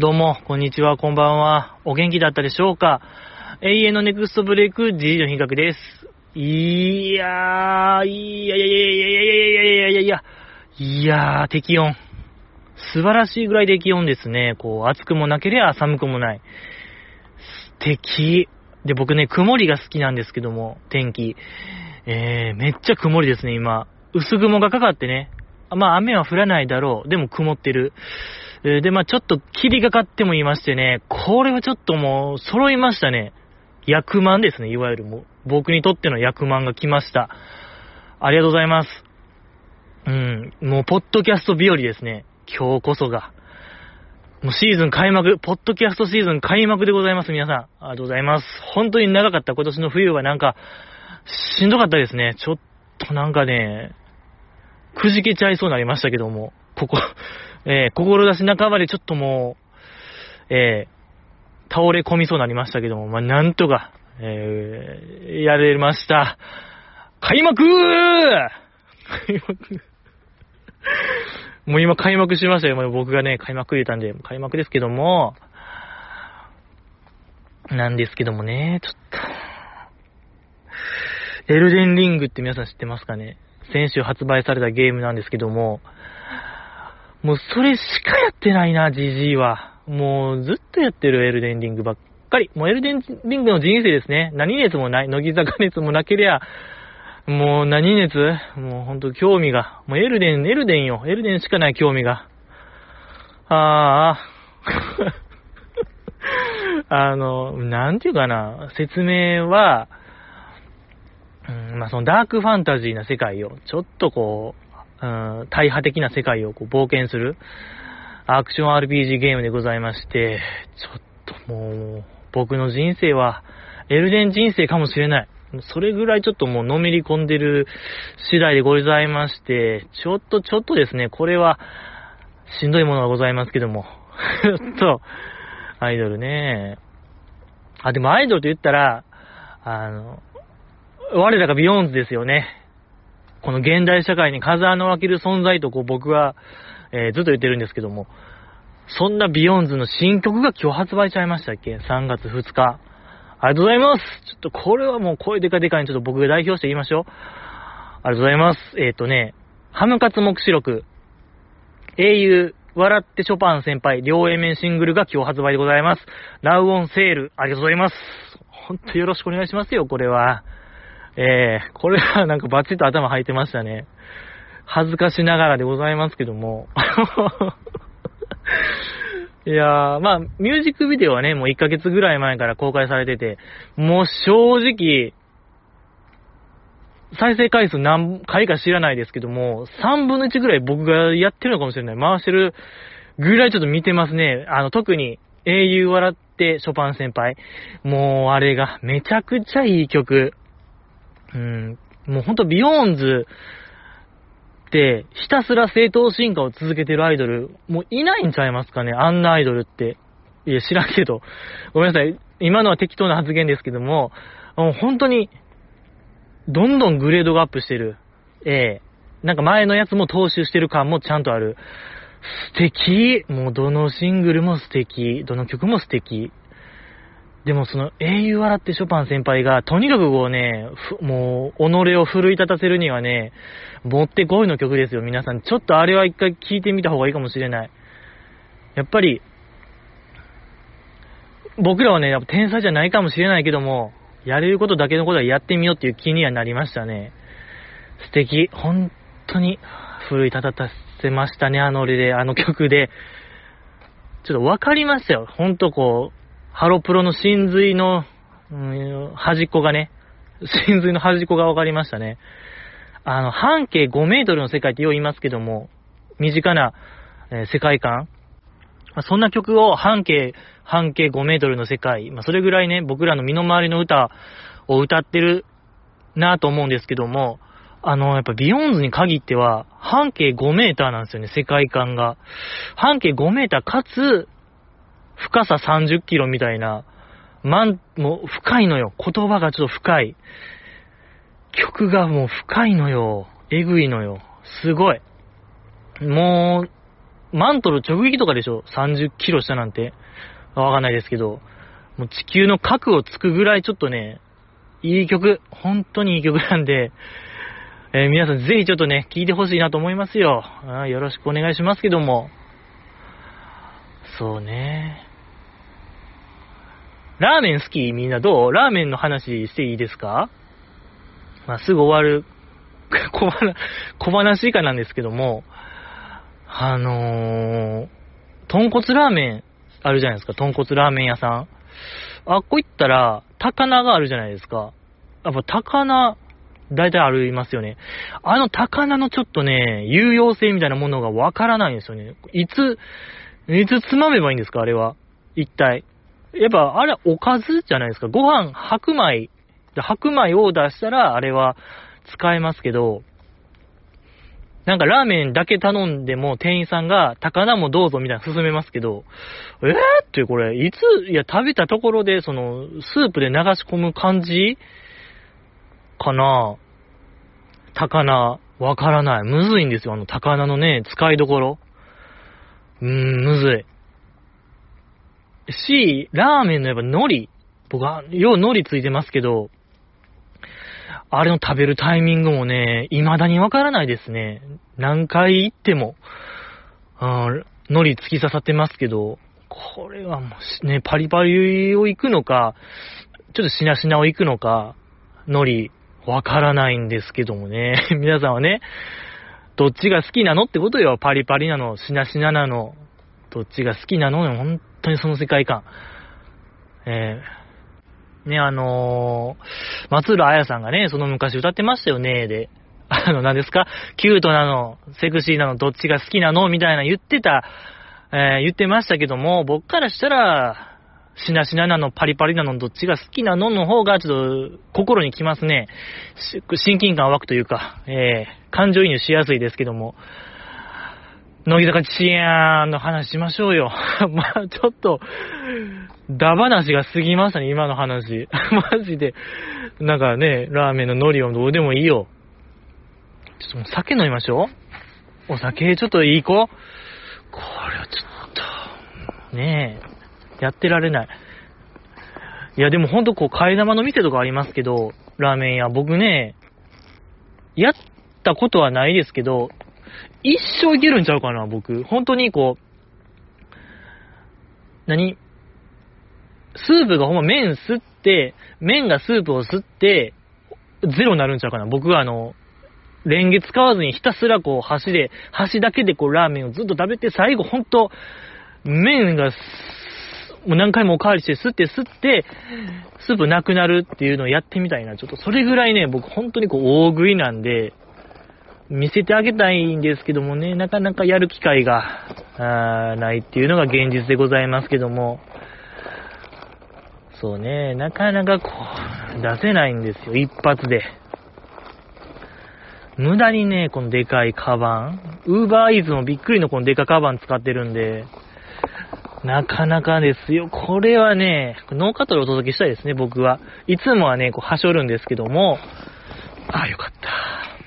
どうも、こんにちは、こんばんは。お元気だったでしょうか？永遠のネクストブレイク G の品格です。いやー、いやいやいやいやいやいやいやいやいやいやいや、いやー、適温。素晴らしいぐらい適温ですね。こう、暑くもなければ寒くもない。素敵。で、僕ね、曇りが好きなんですけども、天気。えー、めっちゃ曇りですね、今。薄雲がかかってね。まあ、雨は降らないだろう。でも曇ってる。えで、まあ、ちょっと霧がかってもいましてね、これはちょっともう、揃いましたね。役満ですね、いわゆるもう、僕にとっての役満が来ました。ありがとうございます。うん、もう、ポッドキャスト日和ですね。今日こそが。もうシーズン開幕、ポッドキャストシーズン開幕でございます、皆さん。ありがとうございます。本当に長かった今年の冬はなんか、しんどかったですね。ちょっとなんかね、くじけちゃいそうになりましたけども、ここ、えー、志半ばでちょっともう、えー、倒れ込みそうになりましたけども、まあ、なんとか、えー、やれました。開幕！開幕。もう今開幕しましたよ。僕がね、開幕入れたんで、開幕ですけども、なんですけどもね、ちょっと、エルデンリングって皆さん知ってますかね？先週発売されたゲームなんですけども、もうそれしかやってないな、GG は。もうずっとやってるエルデンリングばっかり。もうエルデンリングの人生ですね。何熱もない、乃木坂熱もなけりゃ、もう何熱？もうほんと興味が。もうエルデン、エルデンよ。エルデンしかない興味が。ああ。あの、なんていうかな、説明は、うん、まあ、そのダークファンタジーな世界を、ちょっとこう、うん、大派的な世界をこう冒険する、アクション RPG ゲームでございまして、ちょっともう、僕の人生は、エルデン人生かもしれない。それぐらいちょっともうのめり込んでる次第でございまして、ちょっとちょっとですね、これは、しんどいものがございますけども。ちょっと、アイドルね。あ、でもアイドルと言ったら、あの、我らが BEYOOOOONDS ですよね。この現代社会に風穴を開ける存在とこう僕は、えーずっと言ってるんですけども、そんな BEYOOOOONDS の新曲が今日発売ちゃいましたっけ ?3 月2日。ありがとうございますちょっとこれはもう声でかでかにちょっと僕が代表して言いましょう。ありがとうございます。えっ、とね、ハムカツ目視録、英雄、笑ってショパン先輩、両 A 面シングルが今日発売でございます。ラウオンセール、ありがとうございます。ほんとよろしくお願いしますよ、これは。えー、これはなんかバチッと頭入ってましたね。恥ずかしながらでございますけども。いやー、まあ、ミュージックビデオはね、もう1ヶ月ぐらい前から公開されてて、もう正直、再生回数何回か知らないですけども、3分の1ぐらい僕がやってるのかもしれない。回してるぐらいちょっと見てますね。あの、特に、英雄笑ってショパン先輩。もう、あれがめちゃくちゃいい曲。うん、もうほんと BEYOOOOONDS って、ひたすら正統進化を続けてるアイドル、もういないんちゃいますかね、あんなアイドルって。いや、知らんけど。ごめんなさい。今のは適当な発言ですけども、もう本当に、どんどんグレードがアップしてる。ええなんか前のやつも踏襲してる感もちゃんとある。素敵もうどのシングルも素敵。どの曲も素敵。でもその英雄笑ってショパン先輩が、とにかくこうね、もう、己を奮い立たせるにはね、もってこいの曲ですよ、皆さん。ちょっとあれは一回聴いてみた方がいいかもしれない。やっぱり、僕らはね、やっぱ天才じゃないかもしれないけども、やれることだけのことはやってみようっていう気にはなりましたね。素敵。本当に、奮い立たせましたね、あの俺で、あの曲で。ちょっと分かりましたよ。ほんとこう、ハロプロの真髄の、うん、端っこがね、真髄の端っこが分かりましたね。あの、半径5メートルの世界ってよう言いますけども、身近な、え世界観。そんな曲を半径、半径5メートルの世界、まあ、それぐらいね、僕らの身の回りの歌を歌ってるなと思うんですけども、あの、やっぱビヨンズに限っては、半径5メーターなんですよね、世界観が。半径5メーターかつ、深さ30キロみたいな、まん、もう深いのよ。言葉がちょっと深い。曲がもう深いのよ。えぐいのよ。すごい。もう、マントル直撃とかでしょ ?30 キロ下なんて。わかんないですけど、もう地球の核をつくぐらいちょっとね、いい曲、本当にいい曲なんで、えー、皆さんぜひちょっとね、聴いてほしいなと思いますよ。あよろしくお願いしますけども。そうね。ラーメン好きみんなどう？ラーメンの話していいですか？まあ、すぐ終わる 小話、小話以下なんですけども、あのー、豚骨ラーメンあるじゃないですか、豚骨ラーメン屋さん。あっこ行ったら、高菜があるじゃないですか。やっぱ高菜、大体ありますよね。あの高菜のちょっとね、有用性みたいなものがわからないんですよね。いつ、いつつまめばいいんですか？あれは。一体。やっぱ、あれ、おかずじゃないですか。ご飯、白米、白米を出したら、あれは使えますけど、なんかラーメンだけ頼んでも店員さんが高菜もどうぞみたいな勧めますけど、えー、ってこれ、いつ、いや、食べたところで、その、スープで流し込む感じかな？高菜、わからない。むずいんですよ、あの高菜のね、使いどころ。うーん、むずい。し、ラーメンのやっぱ海苔。僕は、よう海苔ついてますけど、あれの食べるタイミングもね、未だにわからないですね。何回行っても、海苔突き刺さってますけど、これはもうね、パリパリを行くのか、ちょっとしなしなを行くのか、海苔、わからないんですけどもね。皆さんはね、どっちが好きなのってことよ。パリパリなの、しなしななの、どっちが好きなのよ。本当にその世界観。えーね、あのー、松浦彩さんがね、その昔歌ってましたよね、で。あの、何ですか？キュートなの、セクシーなの、どっちが好きなの？みたいな言ってた、えー、言ってましたけども、僕からしたら、しなしななの、パリパリなの、どっちが好きなの？の方が、ちょっと、心にきますね。親近感湧くというか、えー、感情移入しやすいですけども。乃木坂チアンの話しましょうよ。まあちょっと、ダ話が過ぎましたね、今の話。マジで。なんかね、ラーメンの海苔をどうでもいいよ。ちょっともう酒飲みましょう。お酒ちょっといい子これはちょっと、ねえ、やってられない。いや、でもほんとこう、替え玉の店とかありますけど、ラーメン屋、僕ね、やったことはないですけど、一生いけるんちゃうかな、僕。本当にこう、何？スープがほんま麺吸って、麺がスープを吸って、ゼロになるんちゃうかな。僕はあの、レンゲ使わずにひたすらこう箸で、箸だけでこうラーメンをずっと食べて、最後ほんと、麺が、もう何回もおかわりして吸って吸って、スープなくなるっていうのをやってみたいな。ちょっとそれぐらいね、僕本当にこう大食いなんで、見せてあげたいんですけどもね、なかなかやる機会がないっていうのが現実でございますけども、そうね、なかなかこう、出せないんですよ、一発で。無駄にね、このでかいカバン、ウーバーイーズもびっくりのこのでかカバン使ってるんで、なかなかですよ。これはね、ノーカットでお届けしたいですね、僕は。いつもはね、こう、はしょるんですけども、ああ、よかった。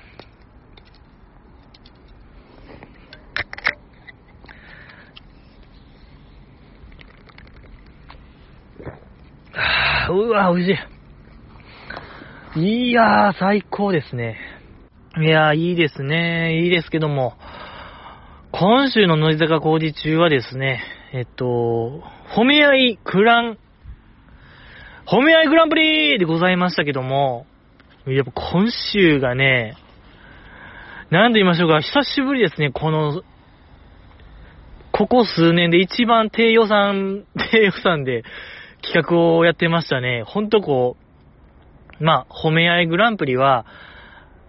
うわ、美味しい。いやー、最高ですね。いやー、いいですね。いいですけども、今週の乃木坂工事中はですね、えっと、褒め合いクラン、褒め合いグランプリでございましたけども、やっぱ今週がね、なんと言いましょうか、久しぶりですね、この、ここ数年で一番低予算、低予算で企画をやってましたね。ほんとこう、まあ、褒め合いグランプリは、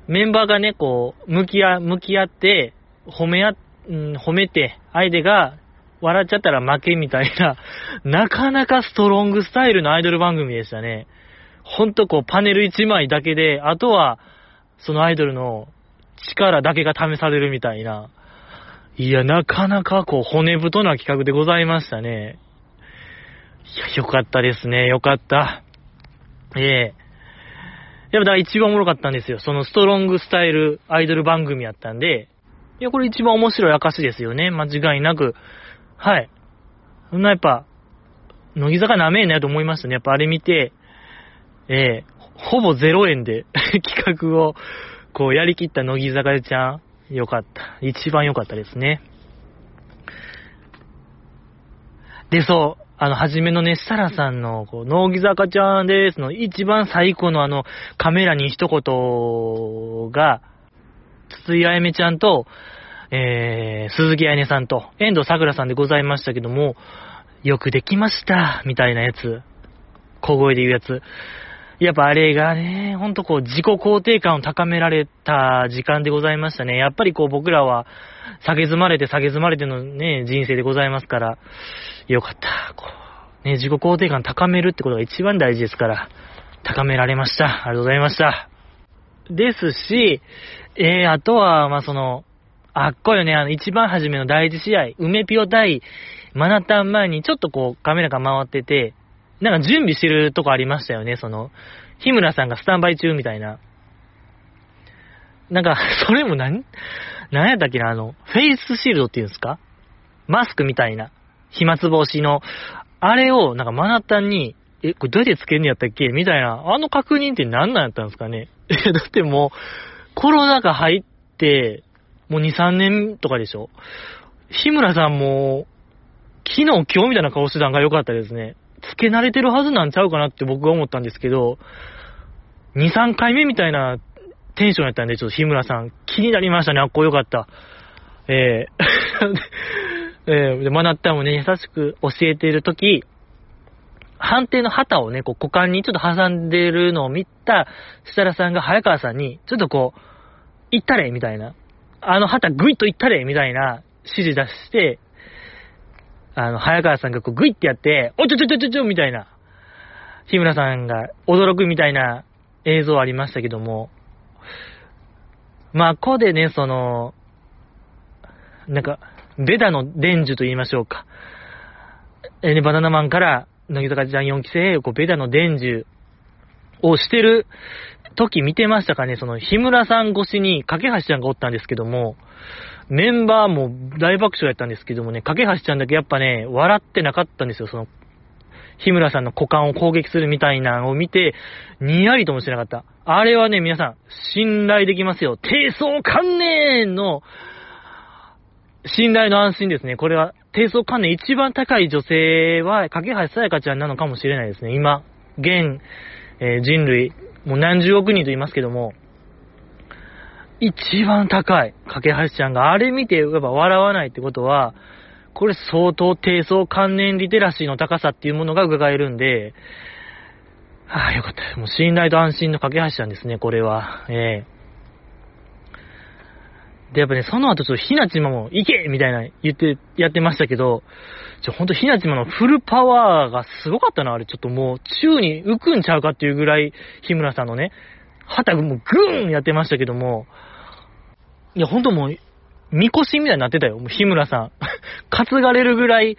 メンバーがね、こう、向き合、向き合って、褒め合、うん、褒めて、相手が笑っちゃったら負けみたいな、なかなかストロングスタイルのアイドル番組でしたね。ほんとこう、パネル1枚だけで、あとは、そのアイドルの力だけが試されるみたいな。いや、なかなかこう、骨太な企画でございましたね。いや、よかったですね。よかった。ええやっぱ一番おもろかったんですよ。そのストロングスタイルアイドル番組やったんで、いや、これ一番面白い証ですよね。間違いなく。はい。そんなやっぱ、乃木坂なめえなと思いましたね。やっぱあれ見て、えー、ほぼ0円で 企画を、こうやりきった乃木坂ちゃん、よかった。一番良かったですね。で、そう、あの、はじめのね、サラさんの、こう、脳木坂ちゃんですの、一番最高のあの、カメラに一言が、筒井あやめちゃんと、えー、鈴木あやねさんと、遠藤桜さんでございましたけども、よくできました、みたいなやつ。小声で言うやつ。やっぱあれがね、ほんとこう自己肯定感を高められた時間でございましたね。やっぱりこう僕らは、下げ詰まれて下げ詰まれてのね、人生でございますから、よかった。こう、ね、自己肯定感高めるってことが一番大事ですから、高められました。ありがとうございました。ですし、えー、あとは、ま、その、あっこよね、あの、一番初めの第一試合、梅ピオ対マナタン前にちょっとこうカメラが回ってて、なんか準備してるとこありましたよね、その、日村さんがスタンバイ中みたいな。なんか、それも何、何やったっけな、あの、フェイスシールドっていうんですか？マスクみたいな。飛沫防止の。あれを、なんかマナタンに、え、これどうやってつけるんやったっけ？みたいな。あの確認って何なんやったんですかね？え、だってもう、コロナ禍入って、もう2、3年とかでしょ？日村さんも、昨日今日みたいな顔してたんが良かったですね。つけ慣れてるはずなんちゃうかなって僕は思ったんですけど、2、3回目みたいなテンションやったんで、ちょっと日村さん気になりましたね。あっこよかった。えー えー、で、マナッタもね、優しく教えているとき、判定の旗をね、こう股間にちょっと挟んでるのを見た設楽さんが早川さんに、ちょっとこう、行ったれみたいな。あの旗グイッと行ったれみたいな指示出して、あの、早川さんがこうグイってやって、おちょちょちょちょちょみたいな、日村さんが驚くみたいな映像ありましたけども、まあ、ここでね、その、なんか、ベダの伝授と言いましょうか。えー、バナナマンから、乃木坂ジャン4期生へ、こう、ベダの伝授をしてる時見てましたかねその、日村さん越しに、架橋ちゃんがおったんですけども、メンバーも大爆笑やったんですけどもね、架橋ちゃんだけやっぱね、笑ってなかったんですよ、その、日村さんの股間を攻撃するみたいなのを見て、にやりともしなかった。あれはね、皆さん、信頼できますよ。低層観念の、信頼の安心ですね。これは、低層観念一番高い女性は、架橋さやかちゃんなのかもしれないですね。今、現、えー、人類、もう何十億人と言いますけども、一番高い、架け橋ちゃんがあれ見て、やっぱ笑わないってことは、これ相当低層関連リテラシーの高さっていうものが伺えるんで、ああ、よかった。もう信頼と安心の架け橋なんですね、これは。ええで、やっぱね、その後ちょっとひなちまも、行けみたいな言って、やってましたけど、ちょ、ほんとひなちまのフルパワーがすごかったな、あれ。ちょっともう、宙に浮くんちゃうかっていうぐらい、日村さんのね、旗もうグーンやってましたけども、いや、ほんともう、みこしみたいになってたよ。もう日村さん。担がれるぐらい、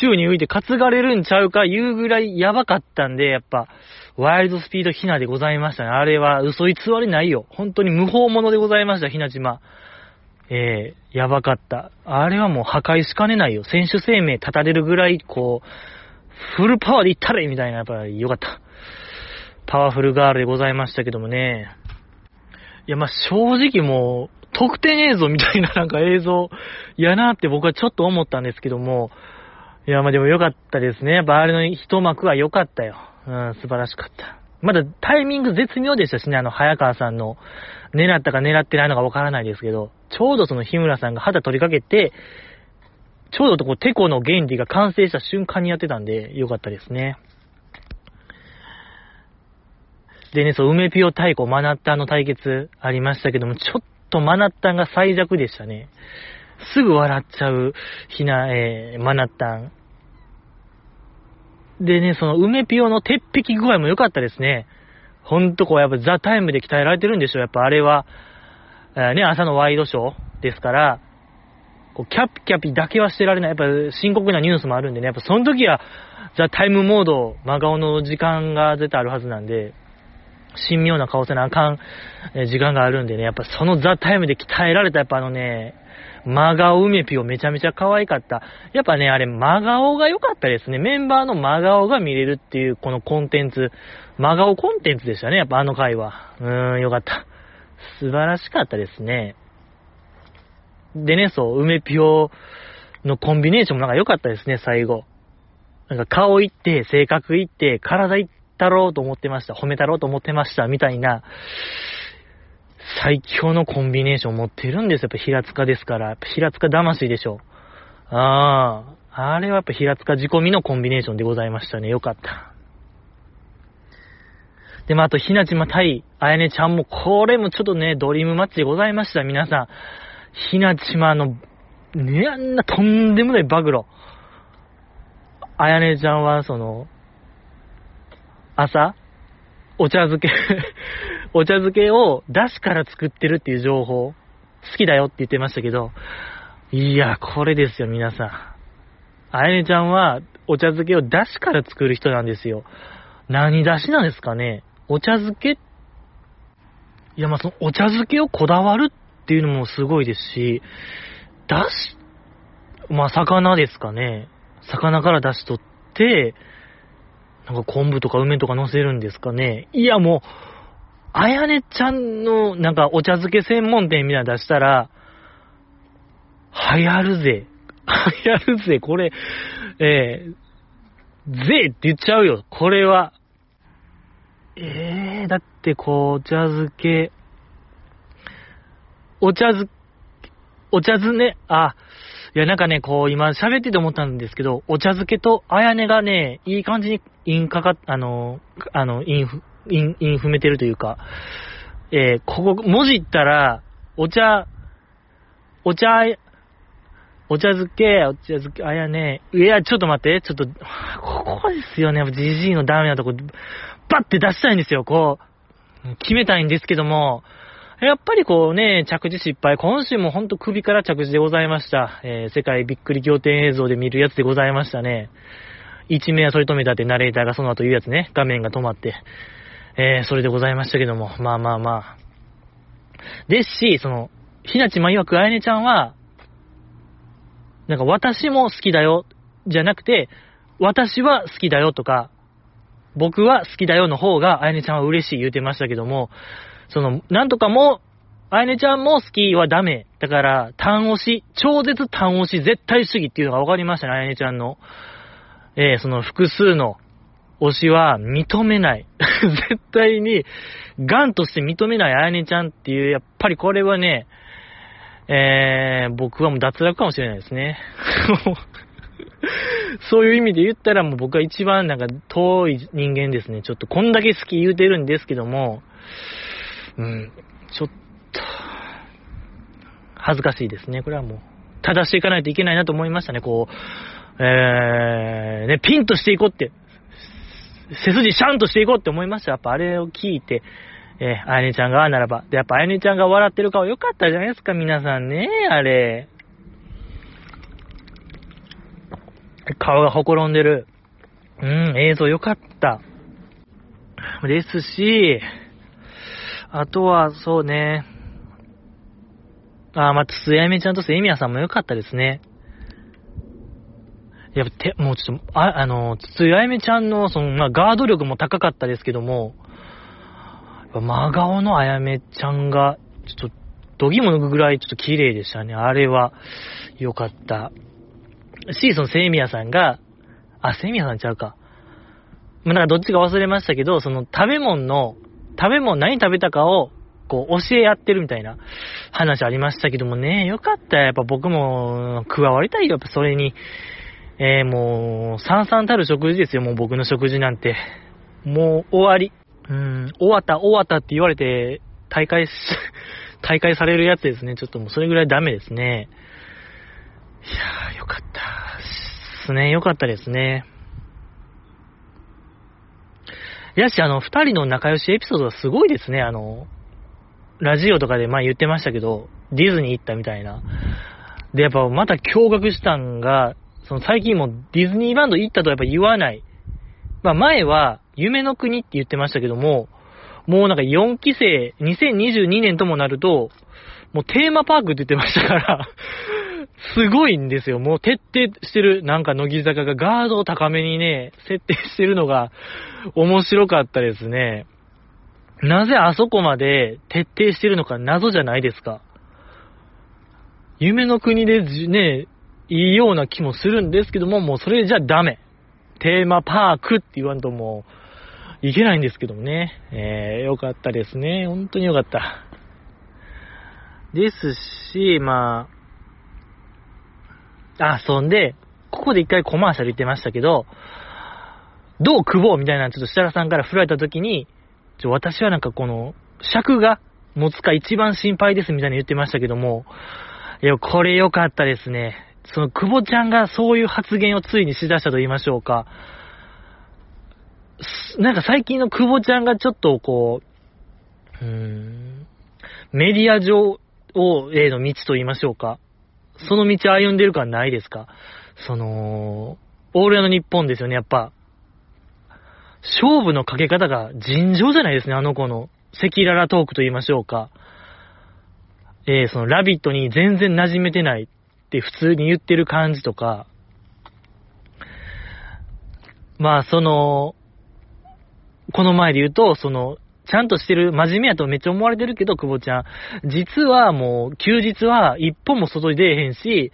宙に浮いて担がれるんちゃうか言うぐらいやばかったんで、やっぱ、ワイルドスピードひなでございましたね。あれは嘘偽りないよ。本当に無法者でございました、ひな島。えー、やばかった。あれはもう破壊しかねないよ。選手生命立たれるぐらい、こう、フルパワーでいったれみたいな、やっぱりよかった。パワフルガールでございましたけどもね。いや、まあ、正直もう、特典映像みたいななんか映像やなって僕はちょっと思ったんですけども、いや、まあでも良かったですね。やっぱあれの一幕は良かったよ。うん、素晴らしかった。まだタイミング絶妙でしたしね、あの、早川さんの、狙ったか狙ってないのかわからないですけど、ちょうどその日村さんが肌取りかけて、ちょうどとこう、テコの原理が完成した瞬間にやってたんで、良かったですね。でね、そう、梅ピオ太鼓、マナッタの対決ありましたけども、ちょっとマナッタンが最弱でしたね。すぐ笑っちゃう、ひな、えー、マナッタン。でね、その梅ピオの鉄壁具合も良かったですね。ほんとこう、やっぱザ・タイムで鍛えられてるんでしょ。やっぱあれは、えー、ね、朝のワイドショーですから、こうキャピキャピだけはしてられない。やっぱ深刻なニュースもあるんでね、やっぱその時は、ザ・タイムモード、真顔の時間が絶対あるはずなんで、神妙な顔せなあかんえ時間があるんでね、やっぱそのザ・タイムで鍛えられたやっぱあのね、真顔梅ピオめちゃめちゃ可愛かった。やっぱね、あれ真顔が良かったですね。メンバーの真顔が見れるっていうこのコンテンツ、真顔コンテンツでしたね、やっぱあの回は。うーん、よかった。素晴らしかったですね。でね、そう、梅ピオのコンビネーションもなんか良かったですね、最後。なんか顔いって、性格いって、体いったろうと思ってました。褒めたろうと思ってました。みたいな、最強のコンビネーション持ってるんですよ。やっぱ平塚ですから。やっぱ平塚魂でしょ。ああ、あれはやっぱ平塚仕込みのコンビネーションでございましたね。よかった。で、まあ、あと、ひなちま対あやねちゃんも、これもちょっとね、ドリームマッチでございました。皆さん。ひなちまの、ね、あんなとんでもない暴露。あやねちゃんは、その、朝、お茶漬け、お茶漬けを出汁から作ってるっていう情報、好きだよって言ってましたけど、いや、これですよ、皆さん。あやねちゃんは、お茶漬けを出汁から作る人なんですよ。何出汁なんですかね？お茶漬け？いや、まあ、その、お茶漬けをこだわるっていうのもすごいですし、出汁、まあ、魚ですかね。魚から出汁取って、なんか昆布とか梅とか乗せるんですかね。いや、もう、あやねちゃんの、なんかお茶漬け専門店みたいなの出したら、流行るぜ。流行るぜ。これ、えー、ぜって言っちゃうよ。これは。えー、だってこう、お茶漬け、お茶漬お茶漬ね、あ、いやなんかね、こう今喋ってて思ったんですけど、お茶漬けとあやねがね、いい感じに韻かかっ、あの、あの、インフ、イン、韻踏めてるというか、えー、ここ、もじったら、お茶、お茶、お茶漬け、お茶漬け、あやね、いや、ちょっと待って、ちょっと、ここですよね、じじいのダメなとこ、バッて出したいんですよ、こう、決めたいんですけども、やっぱりこうね、着地失敗。今週もほんと首から着地でございました。えー世界びっくり仰天映像で見るやつでございましたね。一名はそれ止めたってナレーターがその後言うやつね。画面が止まって。えーそれでございましたけども。まあまあまあ。ですし、その、ひなちまいわくあやねちゃんは、なんか私も好きだよ、じゃなくて、私は好きだよとか、僕は好きだよの方が、あやねちゃんは嬉しい言うてましたけども、その、なんとかも、あやねちゃんも好きはダメ。だから、単押し、超絶単押し絶対主義っていうのが分かりましたね、あやねちゃんの。えーその複数の推しは認めない。絶対に、ガンとして認めないあやねちゃんっていう、やっぱりこれはね、えー、僕はもう脱落かもしれないですね。そういう意味で言ったらもう僕は一番なんか遠い人間ですね。ちょっとこんだけ好き言うてるんですけども、うん、ちょっと、恥ずかしいですね。これはもう、正していかないといけないなと思いましたね。こう、えー、ね、ピンとしていこうって、背筋シャンとしていこうって思いました。やっぱあれを聞いて、えー、あやねちゃんがならば。で、やっぱあやねちゃんが笑ってる顔良かったじゃないですか、皆さんね、あれ。顔がほころんでる。うん、映像良かった。ですし、あとは、そうね。あ、まあ、つつやめちゃんとセイミヤさんも良かったですね。やっぱ、て、もうちょっと、あ、あの、つつやめちゃんの、その、まあ、ガード力も高かったですけども、真顔のあやめちゃんが、ちょっと、どぎも抜くぐらいちょっと綺麗でしたね。あれは、良かった。し、そのセイミヤさんが、あ、セイミヤさんちゃうか。まあ、なんかどっちか忘れましたけど、その食べ物の、食べ物何食べたかを、こう、教え合ってるみたいな話ありましたけどもね、よかった。やっぱ僕も加わりたいよ。やっぱそれに。えー、もう、さんさんたる食事ですよ。もう僕の食事なんて。もう終わり。うん、終わった、終わったって言われて、大会し、大会されるやつですね。ちょっともうそれぐらいダメですね。いやー、よかったですね。よかったですね。やし、あの、二人の仲良しエピソードがすごいですね。あの、ラジオとかで前言ってましたけど、ディズニー行ったみたいな。で、やっぱまた驚愕したんが、その最近もディズニーランド行ったとやっぱ言わない。まあ前は夢の国って言ってましたけども、もうなんか4期生、2022年ともなると、もうテーマパークって言ってましたからすごいんですよ。もう徹底してる、なんか乃木坂がガードを高めにね、設定してるのが面白かったですね。なぜあそこまで徹底してるのか謎じゃないですか。夢の国でね、いいような気もするんですけども、もうそれじゃダメ。テーマパークって言わんともう、いけないんですけどもね。えー、よかったですね。本当によかった。ですし、まあ、あ、そんで、ここで一回コマーシャル言ってましたけど、どう久保みたいなちょっと設楽さんから振られた時に、ちょ、私はなんかこの、尺が持つか一番心配ですみたいに言ってましたけども、いや、これ良かったですね。その、久保ちゃんがそういう発言をついにしだしたと言いましょうか。なんか最近の久保ちゃんがちょっとこう、うーん、メディア上を、への道と言いましょうか。その道歩んでる感ないですか？その、オールヤの日本ですよね、やっぱ。勝負のかけ方が尋常じゃないですね、あの子の。赤裸々トークと言いましょうか。えー、そのラビットに全然馴染めてないって普通に言ってる感じとか、まあ、その、この前で言うと、その、ちゃんとしてる、真面目やとめっちゃ思われてるけど、久保ちゃん。実はもう、休日は一本も外に出えへんし、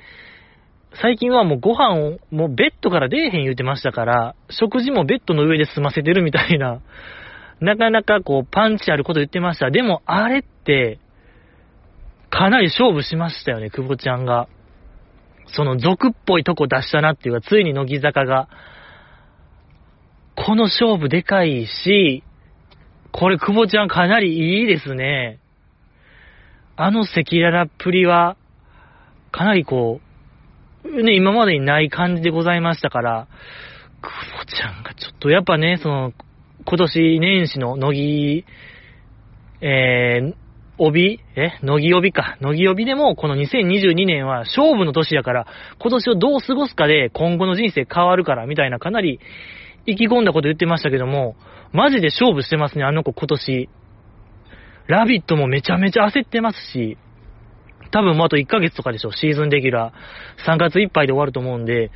最近はもうご飯を、もうベッドから出えへん言うてましたから、食事もベッドの上で済ませてるみたいな、なかなかこう、パンチあること言ってました。でも、あれって、かなり勝負しましたよね、久保ちゃんが。その俗っぽいとこ出したなっていうか、ついに乃木坂が。この勝負でかいし、これ、久保ちゃんかなりいいですね。あの赤裸々っぷりは、かなりこう、ね、今までにない感じでございましたから、久保ちゃんがちょっとやっぱね、その、今年年始の乃木、えー、帯え乃木帯か。乃木帯でも、この2022年は勝負の年やから、今年をどう過ごすかで今後の人生変わるから、みたいなかなり意気込んだこと言ってましたけども、マジで勝負してますね、あの子今年。ラビットもめちゃめちゃ焦ってますし、多分もうあと1ヶ月とかでしょ、シーズンレギュラー。3月いっぱいで終わると思うんで、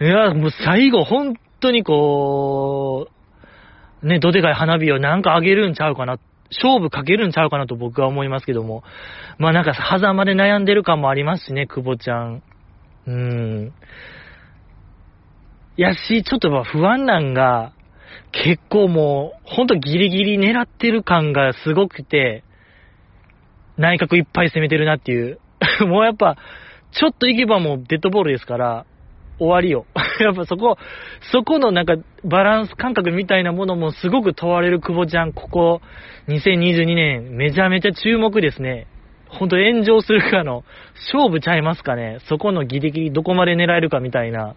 いや、もう最後本当にこう、ね、どでかい花火をなんかあげるんちゃうかな。勝負かけるんちゃうかなと僕は思いますけども。まあなんか、狭間で悩んでる感もありますしね、久保ちゃん。うーん。やし、ちょっと不安なんが、結構もう、ほんとギリギリ狙ってる感がすごくて、内角いっぱい攻めてるなっていう。もうやっぱ、ちょっと行けばもうデッドボールですから、終わりよ。やっぱそこ、そこのなんかバランス感覚みたいなものもすごく問われる久保ちゃん、ここ2022年めちゃめちゃ注目ですね。ほんと炎上するかの勝負ちゃいますかね。そこのギリギリどこまで狙えるかみたいな。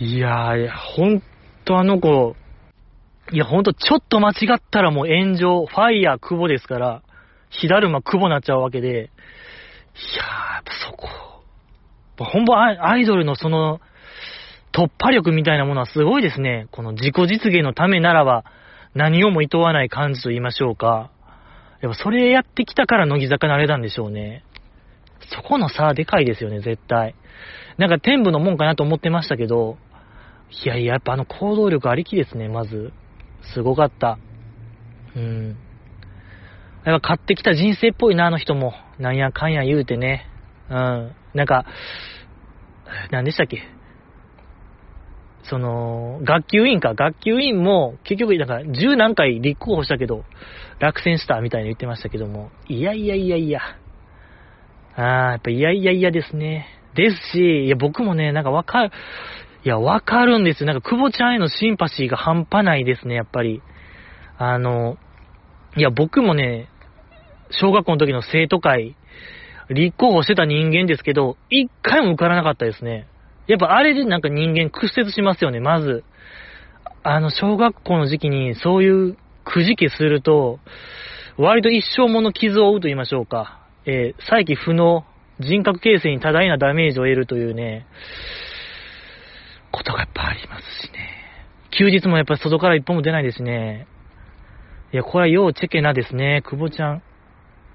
いやー、ほんとあの子、いやほんとちょっと間違ったらもう炎上、ファイヤー久保ですから、火だるま久保なっちゃうわけで、いやー、やっぱそこ、本番アイドルのその、突破力みたいなものはすごいですね。この自己実現のためならば、何をも厭わない感じと言いましょうか。やっぱそれやってきたから乃木坂なれたんでしょうね。そこの差でかいですよね、絶対。なんか天部のもんかなと思ってましたけど、いやいや、やっぱあの行動力ありきですね、まず。すごかった。うん。やっぱ買ってきた人生っぽいな、あの人も。なんやかんや言うてね。うん。なんか、何でしたっけ？その、学級委員か。学級委員も、結局、だから、十何回立候補したけど、落選したみたいに言ってましたけども、いやいやいやいや。あー、やっぱいやいやいやですね。ですし、いや、僕もね、なんかわかる、いや、わかるんですよ。なんか、久保ちゃんへのシンパシーが半端ないですね、やっぱり。あの、いや、僕もね、小学校の時の生徒会、立候補してた人間ですけど、一回も受からなかったですね。やっぱあれでなんか人間屈折しますよね、まず。あの、小学校の時期にそういうくじけすると、割と一生もの傷を負うと言いましょうか。えー、再起不能、人格形成に多大なダメージを得るというね、ことがやっぱありますしね。休日もやっぱり外から一本も出ないですね。いや、これは要チェケなですね、久保ちゃん。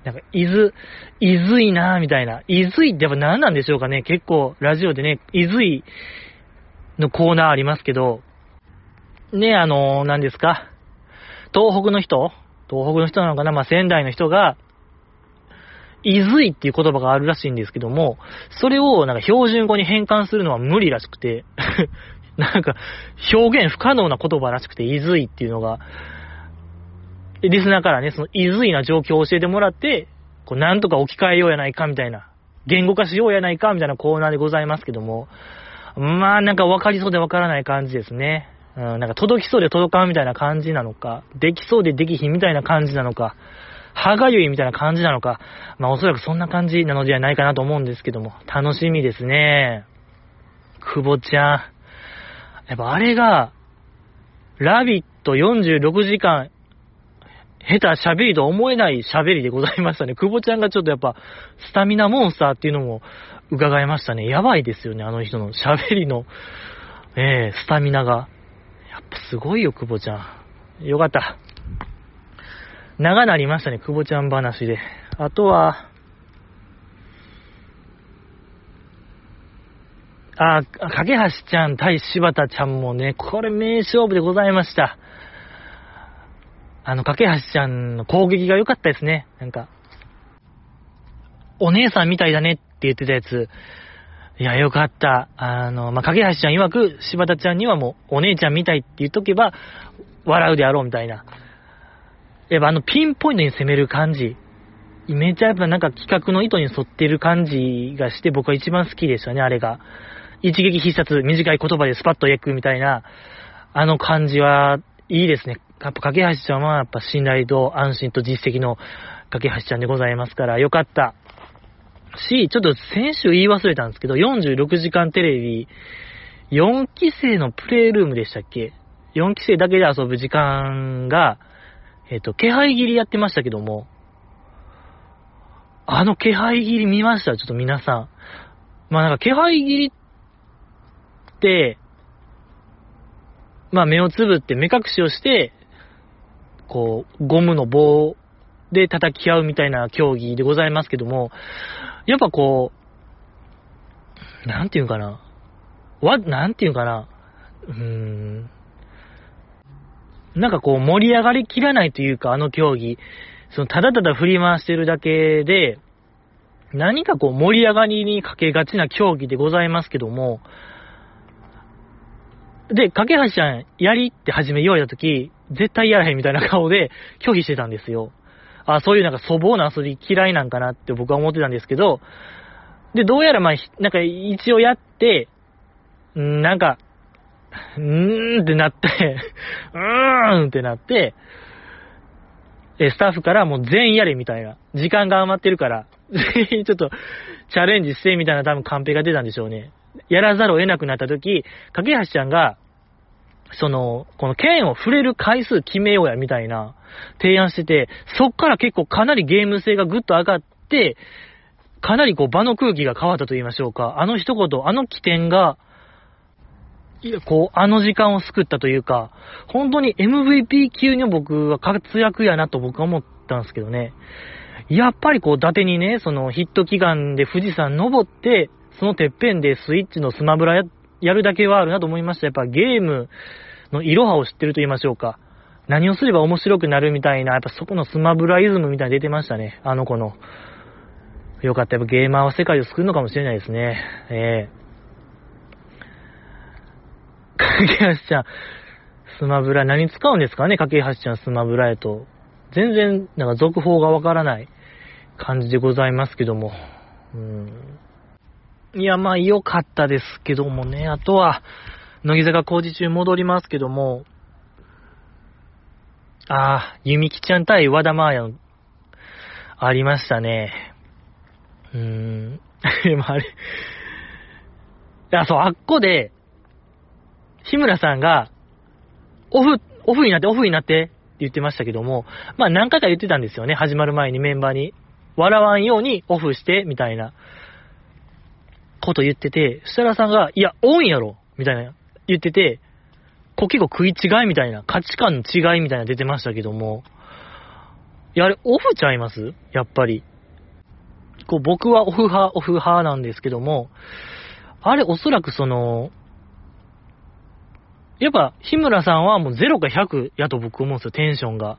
なんか、いず、いずいなみたいな。いずいってやっぱ何なんでしょうかね。結構、ラジオでね、いずいのコーナーありますけど、ね、あの何ですか。東北の人東北の人なのかなまあ、仙台の人が、いずいっていう言葉があるらしいんですけども、それをなんか標準語に変換するのは無理らしくて、なんか表現不可能な言葉らしくて、いずいっていうのが、リスナーからね、そのいずいな状況を教えてもらって、こうなんとか置き換えようやないかみたいな、言語化しようやないかみたいなコーナーでございますけども、まあなんか分かりそうで分からない感じですね。うん、なんか届きそうで届かんみたいな感じなのか、できそうでできひんみたいな感じなのか、歯がゆいみたいな感じなのか、まあおそらくそんな感じなのではないかなと思うんですけども、楽しみですね。久保ちゃん。やっぱあれが、ラビット46時間、下手喋りと思えない喋りでございましたね。久保ちゃんがちょっとやっぱ、スタミナモンスターっていうのも伺いましたね。やばいですよね、あの人の喋りの、ええー、スタミナが。やっぱすごいよ、久保ちゃん。よかった。長なりましたね、久保ちゃん話で。あとは、あ、架橋ちゃん対柴田ちゃんもね、これ名勝負でございました。あの、架橋ちゃんの攻撃が良かったですね。なんか、お姉さんみたいだねって言ってたやつ。いや、よかった。あの、まあ、架橋ちゃん曰く、柴田ちゃんにはもう、お姉ちゃんみたいって言っとけば、笑うであろうみたいな。やっぱあのピンポイントに攻める感じ、めちゃやっぱなんか企画の意図に沿ってる感じがして僕は一番好きでしたね、あれが。一撃必殺、短い言葉でスパッと焼くみたいな、あの感じはいいですね。やっぱ、架橋ちゃんはやっぱ信頼と安心と実績の架橋ちゃんでございますから、よかった。し、ちょっと先週言い忘れたんですけど、46時間テレビ、4期生のプレイルームでしたっけ ?4 期生だけで遊ぶ時間が、えっ、ー、と、気配切りやってましたけども、あの気配切り見ました？ちょっと皆さん。まあなんか気配切りって、まあ目をつぶって目隠しをして、こう、ゴムの棒で叩き合うみたいな競技でございますけども、やっぱこう、なんていうかな？わ、なんていうかな？うーん。なんかこう盛り上がりきらないというか、あの競技、そのただただ振り回してるだけで、何かこう盛り上がりにかけがちな競技でございますけども、で、架橋ちゃん、やりって初め言われたとき、絶対やらへんみたいな顔で拒否してたんですよ。あ、そういうなんか粗暴な遊び嫌いなんかなって僕は思ってたんですけど、で、どうやらまあ、なんか一応やって、なんか、うーんってなって うーんってなって、え、スタッフからもう全員やれみたいな。時間が余ってるから、全員ちょっとチャレンジしてみたいな多分カンペが出たんでしょうね。やらざるを得なくなった時、架橋ちゃんが、その、この剣を触れる回数決めようやみたいな提案してて、そっから結構かなりゲーム性がぐっと上がって、かなりこう場の空気が変わったと言いましょうか。あの一言、あの起点が、こう、あの時間を救ったというか、本当に MVP 級に僕は活躍やなと僕は思ったんですけどね。やっぱりこう、伊達にね、そのヒット祈願で富士山登って、そのてっぺんでスイッチのスマブラややるだけはあるなと思いました。やっぱゲームのいろはを知ってると言いましょうか。何をすれば面白くなるみたいな、やっぱそこのスマブライズムみたいに出てましたね。あの子の。よかった。やっぱゲーマーは世界を救うのかもしれないですね。ええ架かけ橋ちゃん、スマブラ何使うんですかね？架け橋ちゃんスマブラへと。全然、なんか続報がわからない感じでございますけども。うん。いや、まあ良かったですけどもね。あとは、乃木坂工事中戻りますけども、ああ、ゆみきちゃん対和田まーやの、ありましたね。うーん。でもあれ、いや、そう、あっこで、日村さんが、オフ、オフになって、オフになってって言ってましたけども、まあ何回か言ってたんですよね、始まる前にメンバーに。笑わんようにオフして、みたいな、こと言ってて、設楽さんが、いや、オンやろ。みたいな。言ってて、こ結構食い違いみたいな、価値観の違いみたいな。出てましたけども、いや、あれ、オフちゃいます？やっぱり。こう、僕はオフ派、オフ派なんですけども、あれ、おそらくその、やっぱ、日村さんはもう0か100やと僕思うんですよ、テンションが。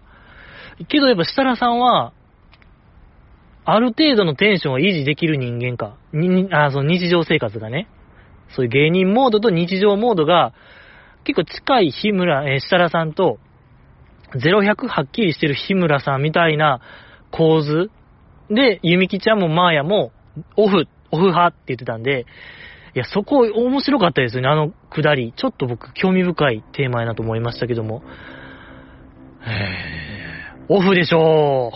けどやっぱ設楽さんは、ある程度のテンションを維持できる人間か。に、あ、その日常生活がね。そういう芸人モードと日常モードが結構近い日村、えー、設楽さんと、0100はっきりしてる日村さんみたいな構図で、ゆみきちゃんもマーヤもオフ、オフ派って言ってたんで、いや、そこ面白かったですよね、あのくだり。ちょっと僕興味深いテーマやなと思いましたけども。オフでしょ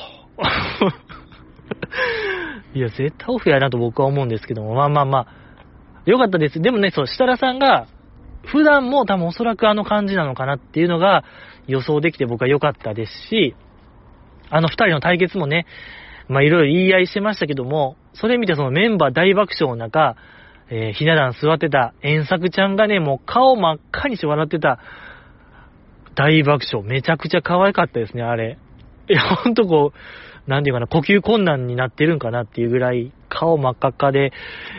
う。いや、絶対オフやなと僕は思うんですけども、まあまあまあ、よかったです。でもね、そう、設楽さんが、普段も多分おそらくあの感じなのかなっていうのが予想できて僕は良かったですし、あの二人の対決もね、まあいろいろ言い合いしてましたけども、それ見てそのメンバー大爆笑の中、えー、ひな壇座ってた遠作ちゃんがね、もう顔真っ赤にして笑ってた大爆笑。めちゃくちゃ可愛かったですね、あれ。いや、ほんとこう、なんていうかな、呼吸困難になってるんかなっていうぐらい、顔真っ赤っかで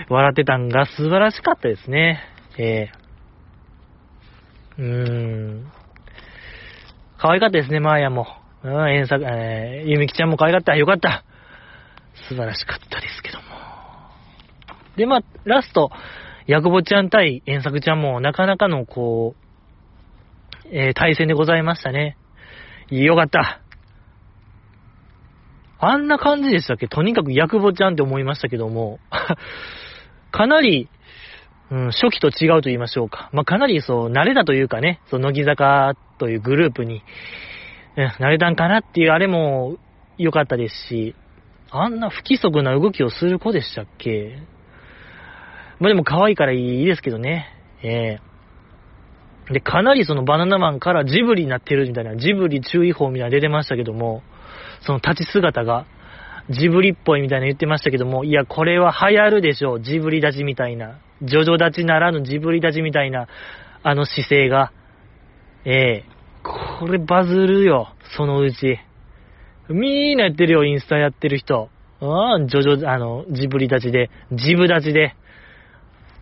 笑ってたんが素晴らしかったですね。えー、うーん。可愛かったですね、マーヤも。うん、遠作、えー、ゆみきちゃんも可愛かった。よかった。素晴らしかったですけども。で、まあ、ラスト、ヤクボちゃん対遠作ちゃんもなかなかの、こう、えー、対戦でございましたね。よかった。あんな感じでしたっけ？とにかくヤクボちゃんって思いましたけども、かなり、うん、初期と違うと言いましょうか。まあ、かなりそう、慣れたというかね、その乃木坂というグループに、うん、慣れたんかなっていうあれも良かったですし、あんな不規則な動きをする子でしたっけ？まあ、でも可愛いからいいですけどね。ええー、で、かなりそのバナナマンからジブリになってるみたいな、ジブリ注意報みたいな出てましたけども、その立ち姿が、ジブリっぽいみたいな言ってましたけども、いや、これは流行るでしょう。ジブリ立ちみたいな。ジョジョ立ちならぬジブリ立ちみたいな、あの姿勢が。ええー、これバズるよ。そのうち。みんなやってるよ、インスタやってる人。ああ、ジョジョ、あの、ジブリ立ちで、ジブ立ちで。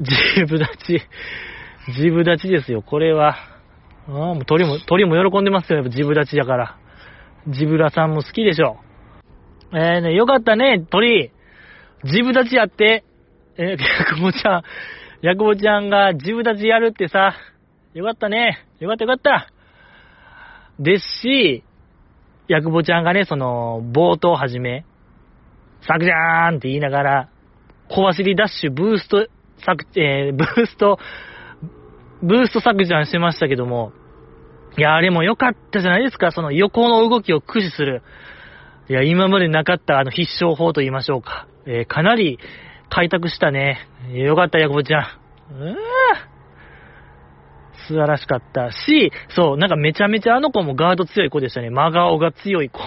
ジブ立ち。ジブ立ちですよ、これは。あ、もう鳥も、鳥も喜んでますよ、やっぱジブ立ちだから。ジブラさんも好きでしょ。えーね、よかったね、鳥。ジブ立ちやって。えー、ヤクボちゃん、ヤクボちゃんがジブ立ちやるってさ、よかったね。よかったよかった。ですし、ヤクボちゃんがね、その、冒頭はじめ、サクジャーンって言いながら、小走りダッシュ、ブースト、サク、えー、ブースト、ブーストサクジャンしてましたけども、いや、あれも良かったじゃないですか、その横の動きを駆使する。いや、今までなかったあの必勝法と言いましょうか。えー、かなり開拓したね。よかった、ヤコブちゃん。うー素晴らしかったし、そう、なんかめちゃめちゃあの子もガード強い子でしたね。真顔が強い子。